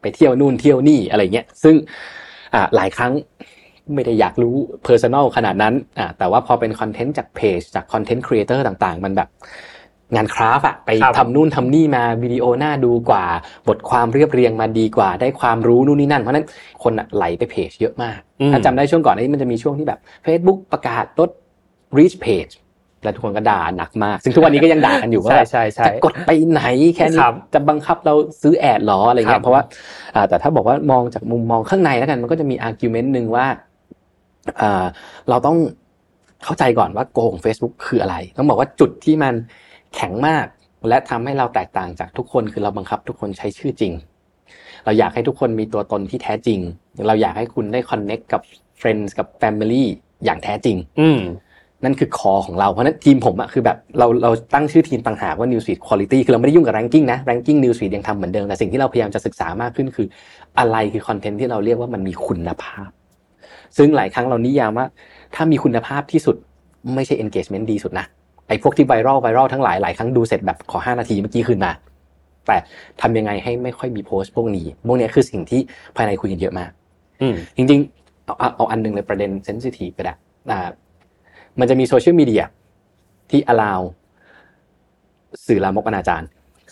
ไปเที่ยวนู่นเที่ยวนี่อะไรเงี้ย ซึ่ง อ่าหลายครั้งไม่ได้อยากรู้ Personal ขนาดนั้นอ่าแต่ว่าพอเป็นคอนเทนต์จากเพจจาก content creator ต่างๆ มันแบบงาน craft อะไปครับทำนู่นทำนี่มาวิดีโอน่าดูกว่า บทความเรียบเรียงมาดีกว่า ได้ความรู้นู่นนี่นั่น เพราะฉะนั้นคนอะไหลไปเพจเยอะมากอืมถ้าจำได้ช่วงก่อนนี้มันจะมีช่วงที่แบบ Facebook ประกาศลด reach page แล้วทุกคนก็ด่าหนักมาก ซึ่งทุกวันนี้ก็ยังด่ากันอยู่ว่าใช่แบบใช่ใช่จะกดไปไหนแค่นี้ครับจะบังคับเราซื้อ ad หรออะไรเงี้ยครับเพราะว่าอ่าแต่ถ้าบอกว่ามองจากมุมมองข้างในแล้วกันมันก็จะมี argument หนึ่งว่าอ่าเราต้องเข้าใจก่อนว่าโกง Facebook คืออะไร ต้องบอกว่าจุดที่มันแข็งมาก และทำให้เราแตกต่างจากทุกคนคือเราบังคับทุกคนใช้ชื่อจริง เราอยากให้ทุกคนมีตัวตนที่แท้จริง เราอยากให้คุณได้ connect กับ Friends กับ Family อย่างแท้จริง อืม นั่นคือ core ของเรา เพราะฉะนั้นทีมผมอะคือแบบเราเราตั้งชื่อทีมต่างหากว่า Newsfeed Quality คือเราไม่ได้ยุ่งกับ ranking นะ ranking Newsfeed ยังทำเหมือนเดิม แต่สิ่งที่เราพยายามจะศึกษามากขึ้นคือ อะไรคือคอนเทนต์ที่เราเรียกว่ามันมีคุณภาพ ซึ่งหลายครั้งเรานิยามว่า ถ้ามีคุณภาพที่สุดไม่ใช่ engagement ดีสุดนะไอ้พวกที่ไวรัลไวรัลทั้งหลายหลายครั้งดูเสร็จแบบขอ 5 นาทีเมื่อกี้คืนมา แต่ทำยังไงให้ไม่ค่อยมีโพสต์พวกนี้ พวกเนี้ยคือสิ่งที่ภายในคุยกันเยอะมากอืมจริงๆเอาเอาเอาอันหนึงเลยประเด็นเซนซิทีฟก็ได้อ่า มันจะมีโซเชียลมีเดียที่ allow สื่อลามกอนาจาร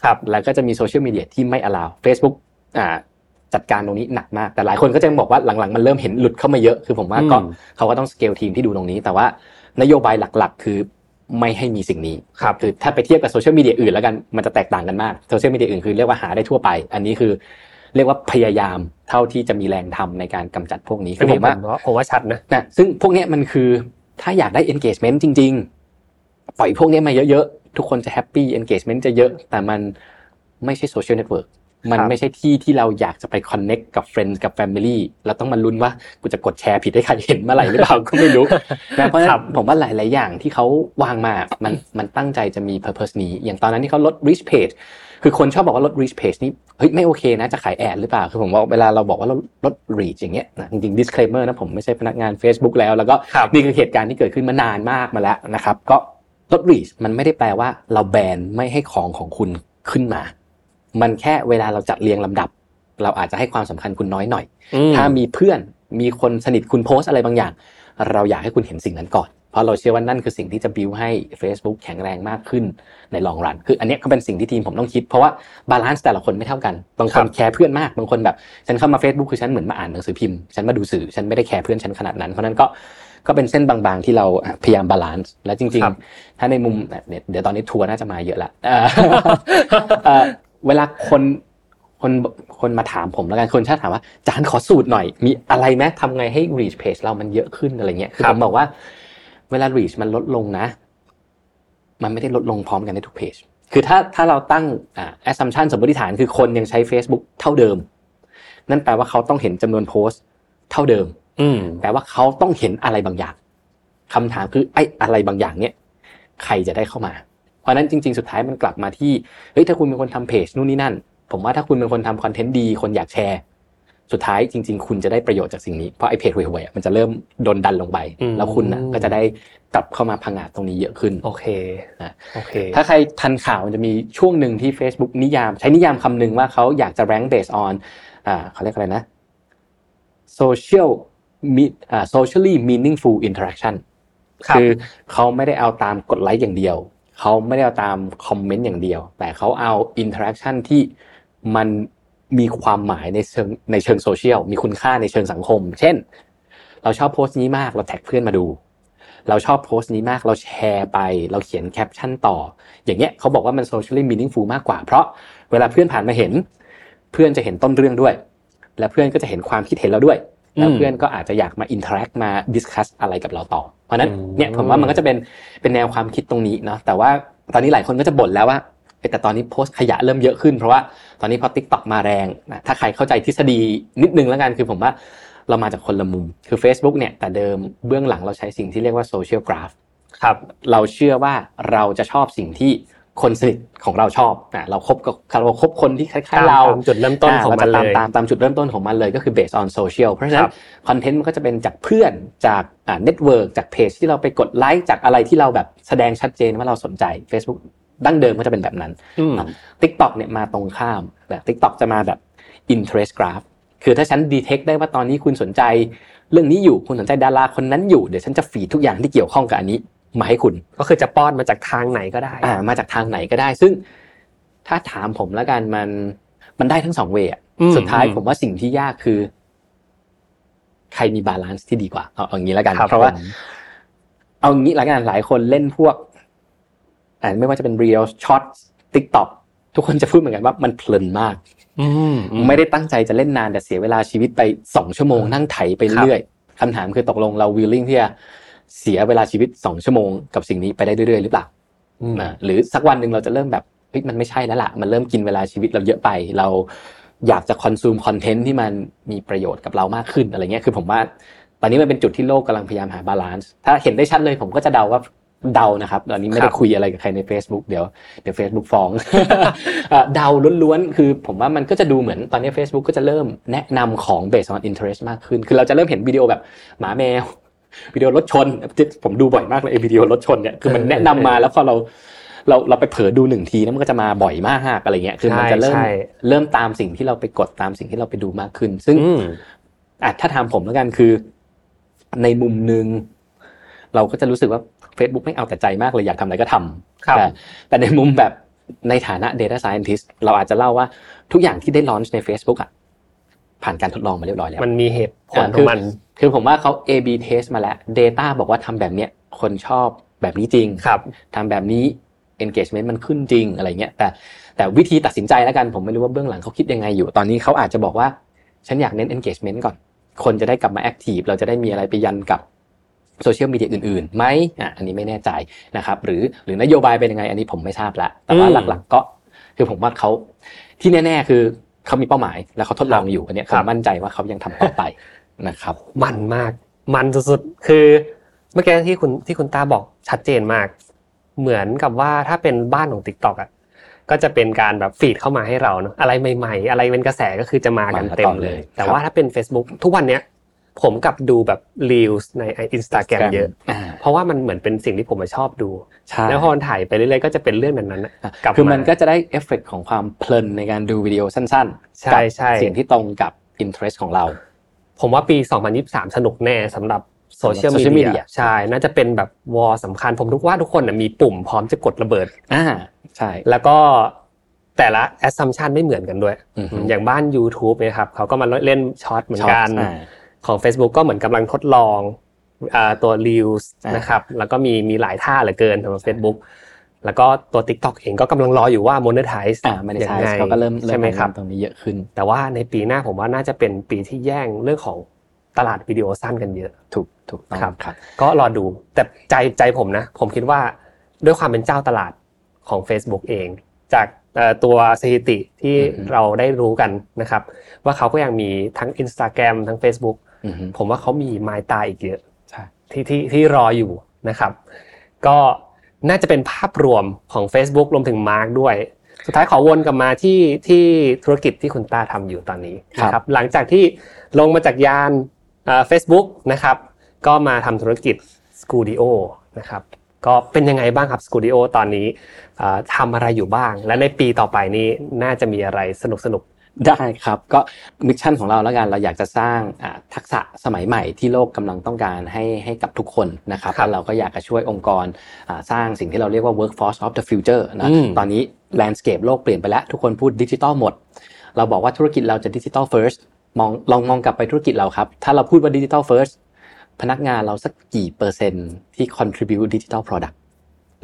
ครับ แล้วก็จะมีโซเชียลมีเดียที่ไม่ allow Facebook อ่าจัดการตรงนี้หนักมาก แต่หลายคนก็จะบอกว่าหลังๆ มันเริ่มเห็นหลุดเข้ามาเยอะ คือผมว่าก็อืมเขาก็ต้องสเกลทีมที่ดูตรงนี้ แต่ว่านโยบายหลักๆ คือไม่ให้มีสิ่งนี้ครับคือถ้าไปเทียบกับโซเชียลมีเดียอื่นแล้วกัน มันจะแตกต่างกันมาก โซเชียลมีเดียอื่นคือเรียกว่าหาได้ทั่วไป อันนี้คือเรียกว่าพยายามเท่าที่จะมีแรงทำในการกำจัดพวกนี้อัคืนอผนี้มผว่ามว่าผมว่าชัดนะนะ ซึ่งพวกเนี้ยมันคือ ถ้าอยากได้ engagement จริง ๆ ปล่อยพวกนี้มาเยอะๆ ทุกคนจะ happy engagement จะเยอะ แต่มันไม่ใช่ social network มันไม่ใช่ที่ที่เราอยากจะไป connect กับ friend กับ family เราต้องมาลุ้นว่ากูจะกดแชร์ผิดให้ใครเห็นเมื่อไหร่หรือเปล่าก็ไม่รู้นะเพราะฉะนั้นผมว่าหลาย ๆ อย่างที่เขาวางมามันมันตั้งใจจะมี purpose นี้ อย่างตอนนั้นที่เขาลด reach page คือคนชอบบอกว่าลด reach page นี่เฮ้ยไม่โอเคนะจะขายแอดหรือเปล่า คือผมว่าเวลาเราบอกว่าลดลด reach อย่างเงี้ยจริงๆ disclaimer นะผมไม่ใช่พนักงาน Facebook แล้ว แล้วก็นี่คือเหตุการณ์ที่เกิดขึ้นมานานมากมาแล้วนะครับก็ลด reach มันไม่ได้แปลว่าเราแบนไม่ให้ของของคุณขึ้นมา มันแค่เวลาเราจัดเรียงลำดับ เราอาจจะให้ความสำคัญคุณน้อยหน่อย ถ้ามีเพื่อนมีคนสนิทคุณโพสต์อะไรบางอย่าง เราอยากให้คุณเห็นสิ่งนั้นก่อน เพราะเราเชื่อว่านั่นคือสิ่งที่จะบิวให้ Facebook แข็งแรงมากขึ้นใน long run คืออันนี้ก็เป็นสิ่งที่ทีมผมต้องคิด เพราะว่า balance แต่ละคนไม่เท่ากัน บางคนแคร์เพื่อนมาก บางคนแบบ ฉันเข้ามา Facebook คือฉันเหมือนมาอ่านหนังสือพิมพ์ ฉันมาดูสื่อ ฉันไม่ได้แคร์เพื่อนฉันขนาดนั้น เพราะนั้นก็ก็เป็นเส้นบางๆ ที่เราพยายาม balance และจริง ๆ ถ้าในมุมเดี๋ยวตอนนี้ทัวร์น่าจะมาเยอะละ เวลาคนคนคนมาถามผมแล้วกันคนชอบถามว่าจารย์ขอสูตรหน่อย มีอะไรไหมทำไงให้ reach page เรามันเยอะขึ้นอะไรเงี้ยคือผมบอกว่า เวลา reach มันลดลงนะ มันไม่ได้ลดลงพร้อมกันในทุกเพจคือถ้าถ้าเราตั้งอ่า assumption สมมติฐานคือคนยังใช้ Facebook เท่าเดิม นั่นแปลว่าเขาต้องเห็นจำนวนโพสต์เท่าเดิม อืมแปลว่าเขาต้องเห็นอะไรบางอย่างคำถามคือไอ้อะไรบางอย่างเนี้ยใครจะได้เข้ามา เพราะนั้นจริง ๆ สุดท้ายมันกลับมาที่เฮ้ยถ้าคุณเป็นคนทำเพจนู่นนี่นั่น ผมว่าถ้าคุณเป็นคนทำคอนเทนต์ดีคนอยากแชร์ สุดท้ายจริง ๆ คุณจะได้ประโยชน์จากสิ่งนี้เพราะไอ้เพจห่วยๆมันจะเริ่มโดนดันลงไป แล้วคุณนะก็จะได้กลับเข้ามาพังงาดตรงนี้เยอะขึ้นโอเคนะโอเค ถ้าใครทันข่าวมันจะมีช่วงหนึ่งที่ Facebook นิยาม ใช้นิยามคำหนึ่งว่าเขาอยากจะ rank based on อ่าเขาเรียกอะไรนะ social socially meaningful interaction คือเขาไม่ได้เอาตามกดไลค์อย่างเดียว เขาไม่ได้เอาตามคอมเมนต์อย่างเดียว แต่เขาเอา interaction ที่มันมีความหมายในเชิงในเชิงโซเชียลมีคุณค่าในเชิงสังคม เช่น เราชอบโพสต์นี้มากเราแท็กเพื่อนมาดู เราชอบโพสต์นี้มากเราแชร์ไป เราเขียนแคปชั่นต่อ อย่างเงี้ยเขาบอกว่ามัน social meaningful มากกว่า เพราะเวลาเพื่อนผ่านมาเห็น เพื่อนจะเห็นต้นเรื่องด้วย และเพื่อนก็จะเห็นความคิดเห็นเราด้วย แล้วเพื่อนก็อาจจะอยากมา interact มา discuss อะไรกับเราต่อเพราะนั้นเนี่ยผมว่ามันก็จะเป็นเป็นแนวความคิดตรงนี้เนาะแต่ว่าตอนนี้หลายคนก็จะบ่นแล้วว่าแต่ตอนนี้โพสต์ขยะเริ่มเยอะขึ้นเพราะว่าตอนนี้พอ TikTok มาแรงนะถ้าใครเข้าใจทฤษฎีนิดนึงแล้วกันคือผมว่าเรามาจากคนละมุม คือ Facebook เนี่ยแต่เดิมเบื้องหลังเราใช้สิ่งที่เรียกว่า social graph ครับเราเชื่อว่าเราจะชอบสิ่งที่ คนสนิทของเราชอบอะเราคบกับเราคบคนที่คล้ายๆเราตามจุดเริ่มต้นของมันเลยตามตามจุดเริ่มต้นของมันเลยก็คือ based on social เพราะฉะนั้นคอนเทนต์มันก็จะเป็นจากเพื่อนจากอ่าเน็ตเวิร์กจากเพจที่เราไปกดไลค์จากอะไรที่เราแบบแสดงชัดเจนว่าเราสนใจ Facebook ดั้งเดิมก็จะเป็นแบบนั้น TikTok เนี่ยมาตรงข้ามแบบ TikTok จะมาแบบ interest graph คือถ้าฉัน detect ได้ว่าตอนนี้คุณสนใจ เรื่องนี้อยู่คุณสนใจดาราคนนั้นอยู่เดี๋ยวฉันจะฟีดทุกอย่างที่เกี่ยวข้องกับอันนี้ มาให้คุณ ก็คือจะป้อนมาจากทางไหนก็ได้อ่ามาจากทางไหนก็ได้ ซึ่งถ้าถามผมแล้วกันมันมันได้ทั้งสอง way อะสุดท้ายผมว่าสิ่งที่ยากคือ ใครมี balance ที่ดีกว่าเอาอย่างนี้แล้วกัน เพราะว่า เอางี้แล้วกันหลายคนเล่นพวกอ่าไม่ว่าจะเป็น Reels Shorts TikTok ทุกคนจะพูดเหมือนกันว่ามันเพลินมากไม่ได้ตั้งใจจะเล่นนานแต่เสียเวลาชีวิตไปสองชั่วโมงนั่งไถไปเรื่อยคำถามคือตกลงเรา willing ที่จะ เสียเวลาชีวิตสองชั่วโมงกับสิ่งนี้ไปได้เรื่อยๆหรือเปล่าหรือสักวันหนึ่งเราจะเริ่มแบบเฮ้ยมันไม่ใช่แล้วล่ะ มันเริ่มกินเวลาชีวิตเราเยอะไป เราอยากจะ consume คอนเทนต์ที่มันมีประโยชน์กับเรามากขึ้นอะไรเงี้ยคือผมว่า ตอนนี้มันเป็นจุดที่โลกกำลังพยายามหาบาลานซ์ถ้าเห็นได้ชัดเลยผมก็จะเดาว่าเดานะครับตอนนี้ไม่ได้คุยอะไรกับใครใน Facebook เดี๋ยวเดี๋ยว Facebook ฟ้องเดาล้วนๆ คือผมว่ามันก็จะดูเหมือนตอนนี้ Facebook ก็จะเริ่มแนะนำของ based on interest มากขึ้น คือเราจะเริ่มเห็นวิดีโอแบบหมาแมว วิดีโอรถชน ผมดูบ่อยมากเลยวิดีโอรถชนเนี่ยคือมันแนะนำมาแล้วพอเราเราเราไปเผลอดูหนึ่งทีนั้นมันก็จะมาบ่อยมากอะไรเงี้ยคือมันจะเริ่มเริ่มตามสิ่งที่เราไปกดตามสิ่งที่เราไปดูมากขึ้น ซึ่งอะถ้าถามผมแล้วกันคือ ในมุมหนึ่งเราก็จะรู้สึกว่า Facebook ไม่เอาแต่ใจมากเลยอยากทำอะไรก็ทำแต่แต่ในมุมแบบในฐานะ Data Scientist เราอาจจะเล่าว่าทุกอย่างที่ได้ลอนช์ใน Facebook อะผ่านการทดลองมาเรียบร้อยแล้ว มันมีเหตุผลของมัน คือผมว่าเขา A/B test มาแล้ว Data บอกว่าทำแบบเนี้ยคนชอบแบบนี้จริงครับทำแบบนี้ engagement มันขึ้นจริงอะไรเงี้ยแต่แต่วิธีตัดสินใจแล้วกันผมไม่รู้ว่าเบื้องหลังเขาคิดยังไงอยู่ ตอนนี้เขาอาจจะบอกว่า ฉันอยากเน้น engagement ก่อน คนจะได้กลับมา active เราจะได้มีอะไรไปยันกับโซเชียลมีเดียอื่นๆไหมอะอันนี้ไม่แน่ใจนะครับ หรือหรือนโยบายเป็นยังไง อันนี้ผมไม่ทราบละแต่ว่าหลักๆก็คือผมว่าเขาที่แน่ ๆ คือเขามีเป้าหมาย แล้วเขาทดลองอยู่อันนี้ผมมั่นใจว่าเขายังทำต่อไป นะครับ มันมาก มันสุดๆ คือเมื่อกี้ที่คุณที่คุณต้าบอกชัดเจนมาก เหมือนกับว่าถ้าเป็นบ้านของ TikTok อะก็จะเป็นการแบบฟีดเข้ามาให้เราเนาะอะไรใหม่ๆ อะไรเป็นกระแสก็คือจะมากันเต็มเลย แต่ว่าถ้าเป็น Facebook ทุกวันเนี้ยผมกับดูแบบรีวิวในอินสตาแกรมเยอะ เพราะว่ามันเหมือนเป็นสิ่งที่ผมชอบดู แล้วพอถ่ายไปเรื่อยๆก็จะเป็นเรื่องนั้นนั้นคือมันก็จะได้เอฟเฟกของความเพลินในการดูวิดีโอสั้นๆใช่ใช่สิ่งที่ตรงกับ interest ของเรา ผมว่าปี 2023 สนุกแน่สำหรับโซเชียลมีเดียใช่ น่าจะเป็นแบบwar สำคัญ ผมทุกว่าทุกคนมีปุ่มพร้อมจะกดระเบิดอ่าใช่ แล้วก็แต่ละ assumption ไม่เหมือนกันด้วย อย่างบ้าน YouTube นะครับเขาก็มาเล่น Shorts เหมือนกัน ของ Facebook ก็เหมือนกำลังทดลองตัว Reels นะครับ แล้วก็มีมีหลายท่าเหลือเกินสำหรับ Facebook แล้วก็ตัว TikTok เองก็กำลังรออยู่ว่า monetize ยังไงเขาก็เริ่มใช่ไหมครับตรงนี้เยอะขึ้น แต่ว่าในปีหน้าผมว่าน่าจะเป็นปีที่แย่งเรื่องของตลาดวิดีโอสั้นกันเยอะ ถูกถูกครับครับ ก็รอดูแต่ใจใจผมนะ ผมคิดว่าด้วยความเป็นเจ้าตลาดของ Facebook เอง จากตัวสถิติที่เราได้รู้กันนะครับ ว่าเขาก็ยังมีทั้ง Instagram ทั้ง Facebook ผมว่าเขามีไมล์ตาอีกเยอะที่ที่ที่รออยู่นะครับ ก็ น่าจะเป็นภาพรวมของ Facebook รวมถึงมาร์กด้วย สุดท้ายขอวนกลับมาที่ที่ธุรกิจที่คุณต้าทำอยู่ตอนนี้นะครับหลังจากที่ลงมาจากยานเฟซบุ๊กนะครับก็มาทำธุรกิจ Skooldio นะครับก็เป็นยังไงบ้างครับ Skooldio ตอนนี้ทำอะไรอยู่บ้าง และในปีต่อไปนี้น่าจะมีอะไรสนุกสนุก ได้ครับก็ mission ของเราแล้วกันเราอยากจะสร้างทักษะสมัยใหม่ที่โลกกำลังต้องการให้ให้กับทุกคนนะครับแล้วเราก็อยากจะช่วยองค์กรสร้างสิ่งที่เราเรียกว่า workforce of the future นะตอนนี้ landscape โลกเปลี่ยนไปแล้ว ทุกคนพูดดิจิตอลหมด เราบอกว่าธุรกิจเราจะดิจิตอล first มองลองมองกลับไปธุรกิจเราครับ ถ้าเราพูดว่าดิจิตอล first พนักงานเราสักกี่เปอร์เซ็นต์ที่ contribute digital product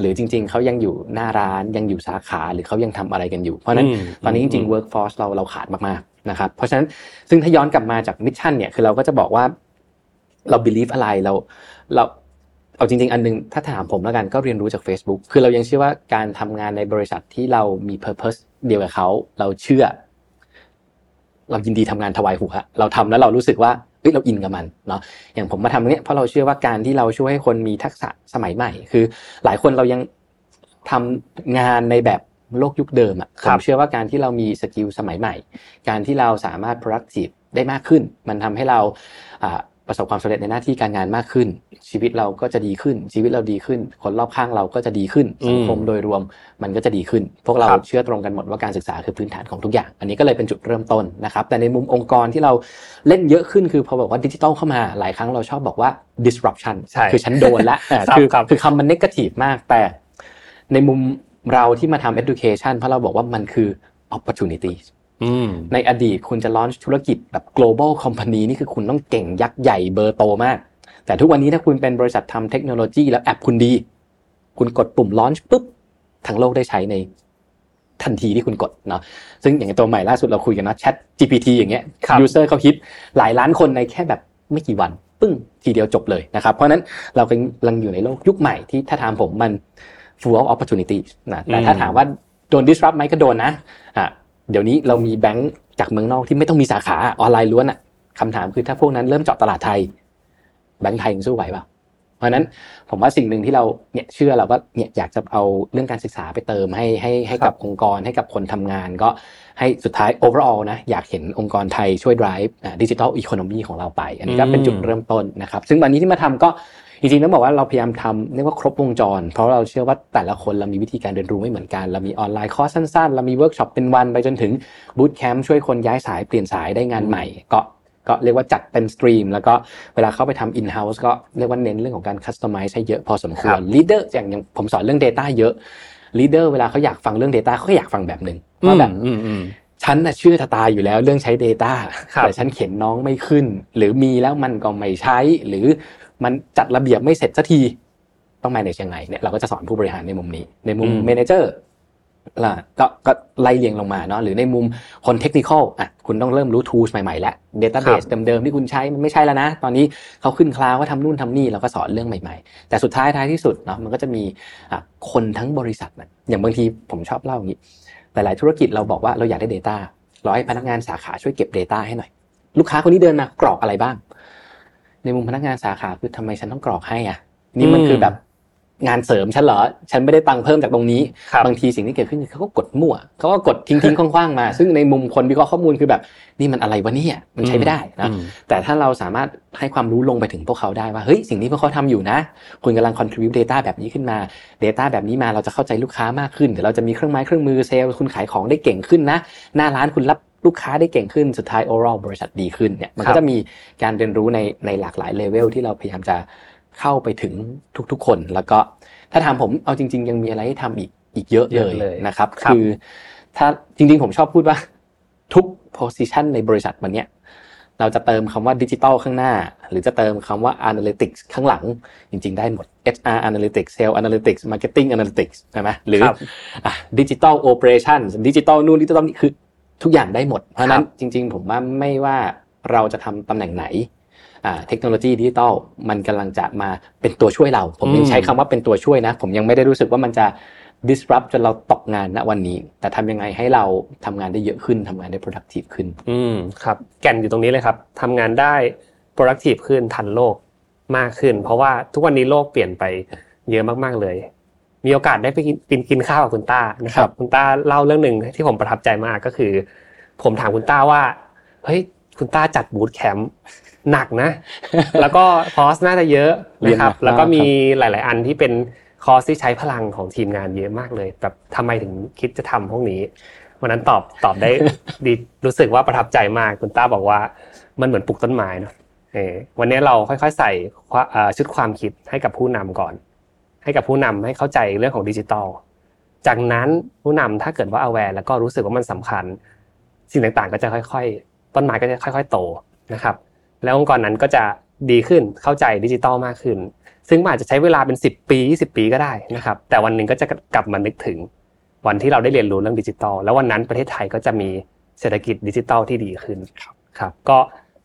หรือจริง ๆเขายังอยู่หน้าร้านยังอยู่สาขาหรือเขายังทำอะไรกันอยู่ เพราะนั้นตอนนี้จริงๆ workforce เราเราขาดมากๆนะครับเพราะฉะนั้นซึ่งถ้าย้อนกลับมาจาก mission เนี่ยคือเราก็จะบอกว่าเรา believe อะไรเราเราเอาจริง ๆ อันนึงถ้าถามผมแล้วกันก็เรียนรู้จาก Facebook คือเรายังเชื่อว่าการทำงานในบริษัทที่เรามี purpose เดียวกับเขาเราเชื่อ เรายินดีทำงานถวายหัวเราทำแล้วเรารู้สึกว่า เฮ้ยเราอินกับมันเนาะอย่างผมมาทำตรงนี้เพราะเราเชื่อว่าการที่เราช่วยให้คนมีทักษะสมัยใหม่ คือ หลายคนเรายังทำงานในแบบโลกยุคเดิมอะผมเชื่อว่าการที่เรามีสกิลสมัยใหม่ การที่เราสามารถ productive ได้มากขึ้น มันทำให้เรา ประสบความสำเร็จในหน้าที่การงานมากขึ้น ชีวิตเราก็จะดีขึ้น ชีวิตเราดีขึ้น คนรอบข้างเราก็จะดีขึ้นสังคมโดยรวมมันก็จะดีขึ้น พวกเราเชื่อตรงกันหมดว่าการศึกษาคือพื้นฐานของทุกอย่าง อันนี้ก็เลยเป็นจุดเริ่มต้นนะครับ แต่ในมุมองค์กรที่เราเล่นเยอะขึ้นคือพอบอกว่าดิจิตอลเข้ามาหลายครั้งเราชอบบอกว่า disruption คือฉันโดนละคือคือคำมัน negative มาก แต่ในมุมเราที่มาทำ education เพราะเราบอกว่ามันคือ opportunity ในอดีตคุณจะลอนธุรกิจแบบ global company นี่คือคุณต้องเก่งยักษ์ใหญ่เบอร์โตมาก แต่ทุกวันนี้ถ้าคุณเป็นบริษัททำเทคโนโลยีแล้วแอปคุณดี คุณกดปุ่มลอนปุ๊บทั้งโลกได้ใช้ในทันทีที่คุณกดเนาะซึ่งอย่างตัวใหม่ล่าสุดเราคุยกันนะ Chat GPT อย่างเงี้ย user เขาฮิตหลายล้านคนในแค่แบบไม่กี่วันปึ้งทีเดียวจบเลยนะครับ เพราะนั้นเรากำลังอยู่ในโลกยุคใหม่ที่ถ้าถามผมมัน full of opportunity นะแต่ถ้าถามว่าโดน disrupt ไหมก็โดนนะอะ เดี๋ยวนี้เรามีแบงก์จากเมืองนอกที่ไม่ต้องมีสาขาออนไลน์ล้วนอะคำถามคือถ้าพวกนั้นเริ่มเจาะตลาดไทย แบงก์ไทยยังสู้ไหวเปล่าเพราะนั้นผมว่าสิ่งหนึ่งที่เราเนี่ยเชื่อเราก็เนี่ยอยากจะเอาเรื่องการศึกษาไปเติมให้ให้ให้กับองค์กรให้กับคนทำงาน ก็ให้สุดท้าย overall นะอยากเห็นองค์กรไทยช่วย drive digital economy ของเราไป อันนี้ก็เป็นจุดเริ่มต้นนะครับ ซึ่งวันนี้ที่มาทำก็ จริงๆต้องบอกว่าเราพยายามทำเรียกว่าครบวงจร เพราะเราเชื่อว่าแต่ละคนเรามีวิธีการเรียนรู้ไม่เหมือนกัน เรามีออนไลน์คอร์สสั้นๆ เรามีเวิร์กช็อปเป็นวันไปจนถึง bootcamp ช่วยคนย้ายสายเปลี่ยนสายได้งานใหม่ ก็ก็เรียกว่าจัดเป็น stream แล้วก็เวลาเข้าไปทำ in-house ก็เรียกว่าเน้นเรื่องของการ customize ให้เยอะพอสมควร leader อย่างอย่างผมสอนเรื่อง Data เยอะ leader เวลาเขาอยากฟังเรื่อง Data เขาก็อยากฟังแบบหนึ่งว่าแบบฉันน่ะเชื่อตาอยู่แล้วเรื่องใช้ Data แต่ฉันเขียนน้องไม่ขึ้น หรือมีแล้วมันก็ไม่ใช้หรือ มันจัดระเบียบไม่เสร็จสักทีต้อง manage ยังไงเนี่ยเราก็จะสอนผู้บริหารในมุมนี้ ในมุม manager ล่ะก็ก็ไล่เรียงลงมาเนาะหรือในมุมคนเทคนิคอะคุณต้องเริ่มรู้ tools ใหม่ๆแล้ว database เดิมๆที่คุณใช้มันไม่ใช่แล้วนะ ตอนนี้เขาขึ้นคลาวว่าทำนู่นทำนี่เราก็สอนเรื่องใหม่ๆ แต่สุดท้ายท้ายที่สุดเนาะมันก็จะมีคนทั้งบริษัทนะอย่างบางทีผมชอบเล่าอย่างนี้ หลายๆธุรกิจเราบอกว่าเราอยากได้ data รอให้พนักงานสาขาช่วยเก็บ Data ให้หน่อย ลูกค้าคนนี้เดินมากรอกอะไรบ้าง ในมุมพนักงานสาขาคือทำไมฉันต้องกรอกให้อะ นี่มันคือแบบงานเสริมฉันเหรอ ฉันไม่ได้ตังค์เพิ่มจากตรงนี้ บางทีสิ่งที่เกิดขึ้นคือเขาก็กดมั่วเขาก็กดทิ้งทิ้งคว้างๆมา ซึ่งในมุมคนวิเคราะห์ข้อมูลคือแบบ นี่มันอะไรวะเนี่ยมันใช้ไม่ได้นะแต่ถ้าเราสามารถให้ความรู้ลงไปถึงพวกเขาได้ว่าเฮ้ยสิ่งที่พวกเขาทำอยู่นะ คุณกำลัง contribute data แบบนี้ขึ้นมา data แบบนี้มาเราจะเข้าใจลูกค้ามากขึ้นเดี๋ยวเราจะมีเครื่องไม้เครื่องมือเซลล์คุณขายของได้เก่งขึ้นนะ หน้าร้านคุณรับ ลูกค้าได้เก่งขึ้นสุดท้าย overall บริษัทดีขึ้นเนี่ยมันก็จะมีการเรียนรู้ในในหลากหลายเลเวลที่เราพยายามจะเข้าไปถึงทุกๆคน แล้วก็ถ้าถามผมเอาจริง ๆ ยังมีอะไรให้ทำอีกอีกเยอะเลยนะครับ คือ ถ้าจริง ๆ ผมชอบพูดว่าทุก position ในบริษัทวันนี้เราจะเติมคำว่าดิจิตอลข้างหน้า หรือจะเติมคำว่า analytics ข้างหลัง จริง ๆ ได้หมด HR analytics sales analytics marketing analytics ใช่ไหมหรืออะ digital operations digital นู่น digital นี่คือ ทุกอย่างได้หมด เพราะนั้นจริง ๆ ผมว่าไม่ว่าเราจะทำตำแหน่งไหนเทคโนโลยีดิจิตอลมันกำลังจะมาเป็นตัวช่วยเรา ผมยังใช้คำว่าเป็นตัวช่วยนะ ผมยังไม่ได้รู้สึกว่ามันจะ disrupt จนเราตกงานณวันนี้ แต่ทำยังไงให้เราทำงานได้เยอะขึ้นทำงานได้ productive ขึ้น อืมครับ แก่นอยู่ตรงนี้เลยครับทำงานได้ productive ขึ้นทันโลกมากขึ้น เพราะว่าทุกวันนี้โลกเปลี่ยนไปเยอะมากๆเลย มีโอกาสได้ไปกินกินข้าวกับคุณต้านะครับ คุณต้าเล่าเรื่องหนึ่งที่ผมประทับใจมากก็คือ ผมถามคุณต้าว่าเฮ้ยคุณต้าจัดบูตแคมป์หนักนะ แล้วก็คอสน่าจะเยอะนะครับ แล้วก็มีหลาย ๆ อันที่เป็นคอสที่ใช้พลังของทีมงานเยอะมากเลยแบบทำไมถึงคิดจะทำพวกนี้วันนั้นตอบตอบได้ดีรู้สึกว่าประทับใจมากคุณต้าบอกว่ามันเหมือนปลูกต้นไม้เนาะเออวันนี้เราค่อย ๆ ใส่ชุดความคิดให้กับผู้นำก่อน ให้กับผู้นำให้เข้าใจเรื่องของดิจิทัล จากนั้นผู้นำถ้าเกิดว่า aware แล้วก็รู้สึกว่ามันสำคัญ สิ่งต่างๆ ก็จะค่อยๆ ต้นไม้ก็จะค่อย ๆ โตนะครับ แล้วองค์กรนั้นก็จะดีขึ้นเข้าใจดิจิตอลมากขึ้น ซึ่งอาจจะใช้เวลาเป็น 10 ปี 20 ปีก็ได้นะครับ แต่วันหนึ่งก็จะกลับมานึกถึง วันที่เราได้เรียนรู้เรื่องดิจิตอลแล้ววันนั้นประเทศไทยก็จะมีเศรษฐกิจดิจิตอลที่ดีขึ้นครับ ก็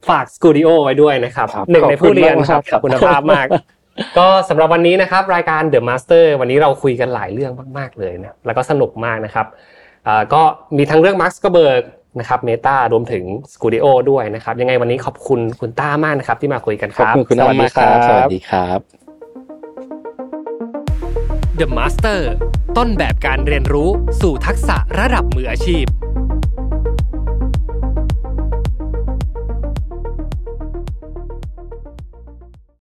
ฝาก Skooldio ไว้ด้วยนะครับหนึ่งในผู้เรียนครับคุณภาพมาก ก็สำหรับวันนี้นะครับรายการ Remaster วันนี้เราคุยกันหลายเรื่องมาก ๆเลยนะแล้วก็สนุกมากนะครับก็มีทั้งเรื่องมาร์คสกเบิร์กนะครับเมตารวมถึงสกูดิโอด้วยนะครับยังไงวันนี้ขอบคุณคุณต้ามากนะครับที่มาคุยกันครับขอบคุณคุณมากครับสวัสดีครับ The Master ต้นแบบการเรียนรู้สู่ทักษะระดับมืออาชีพ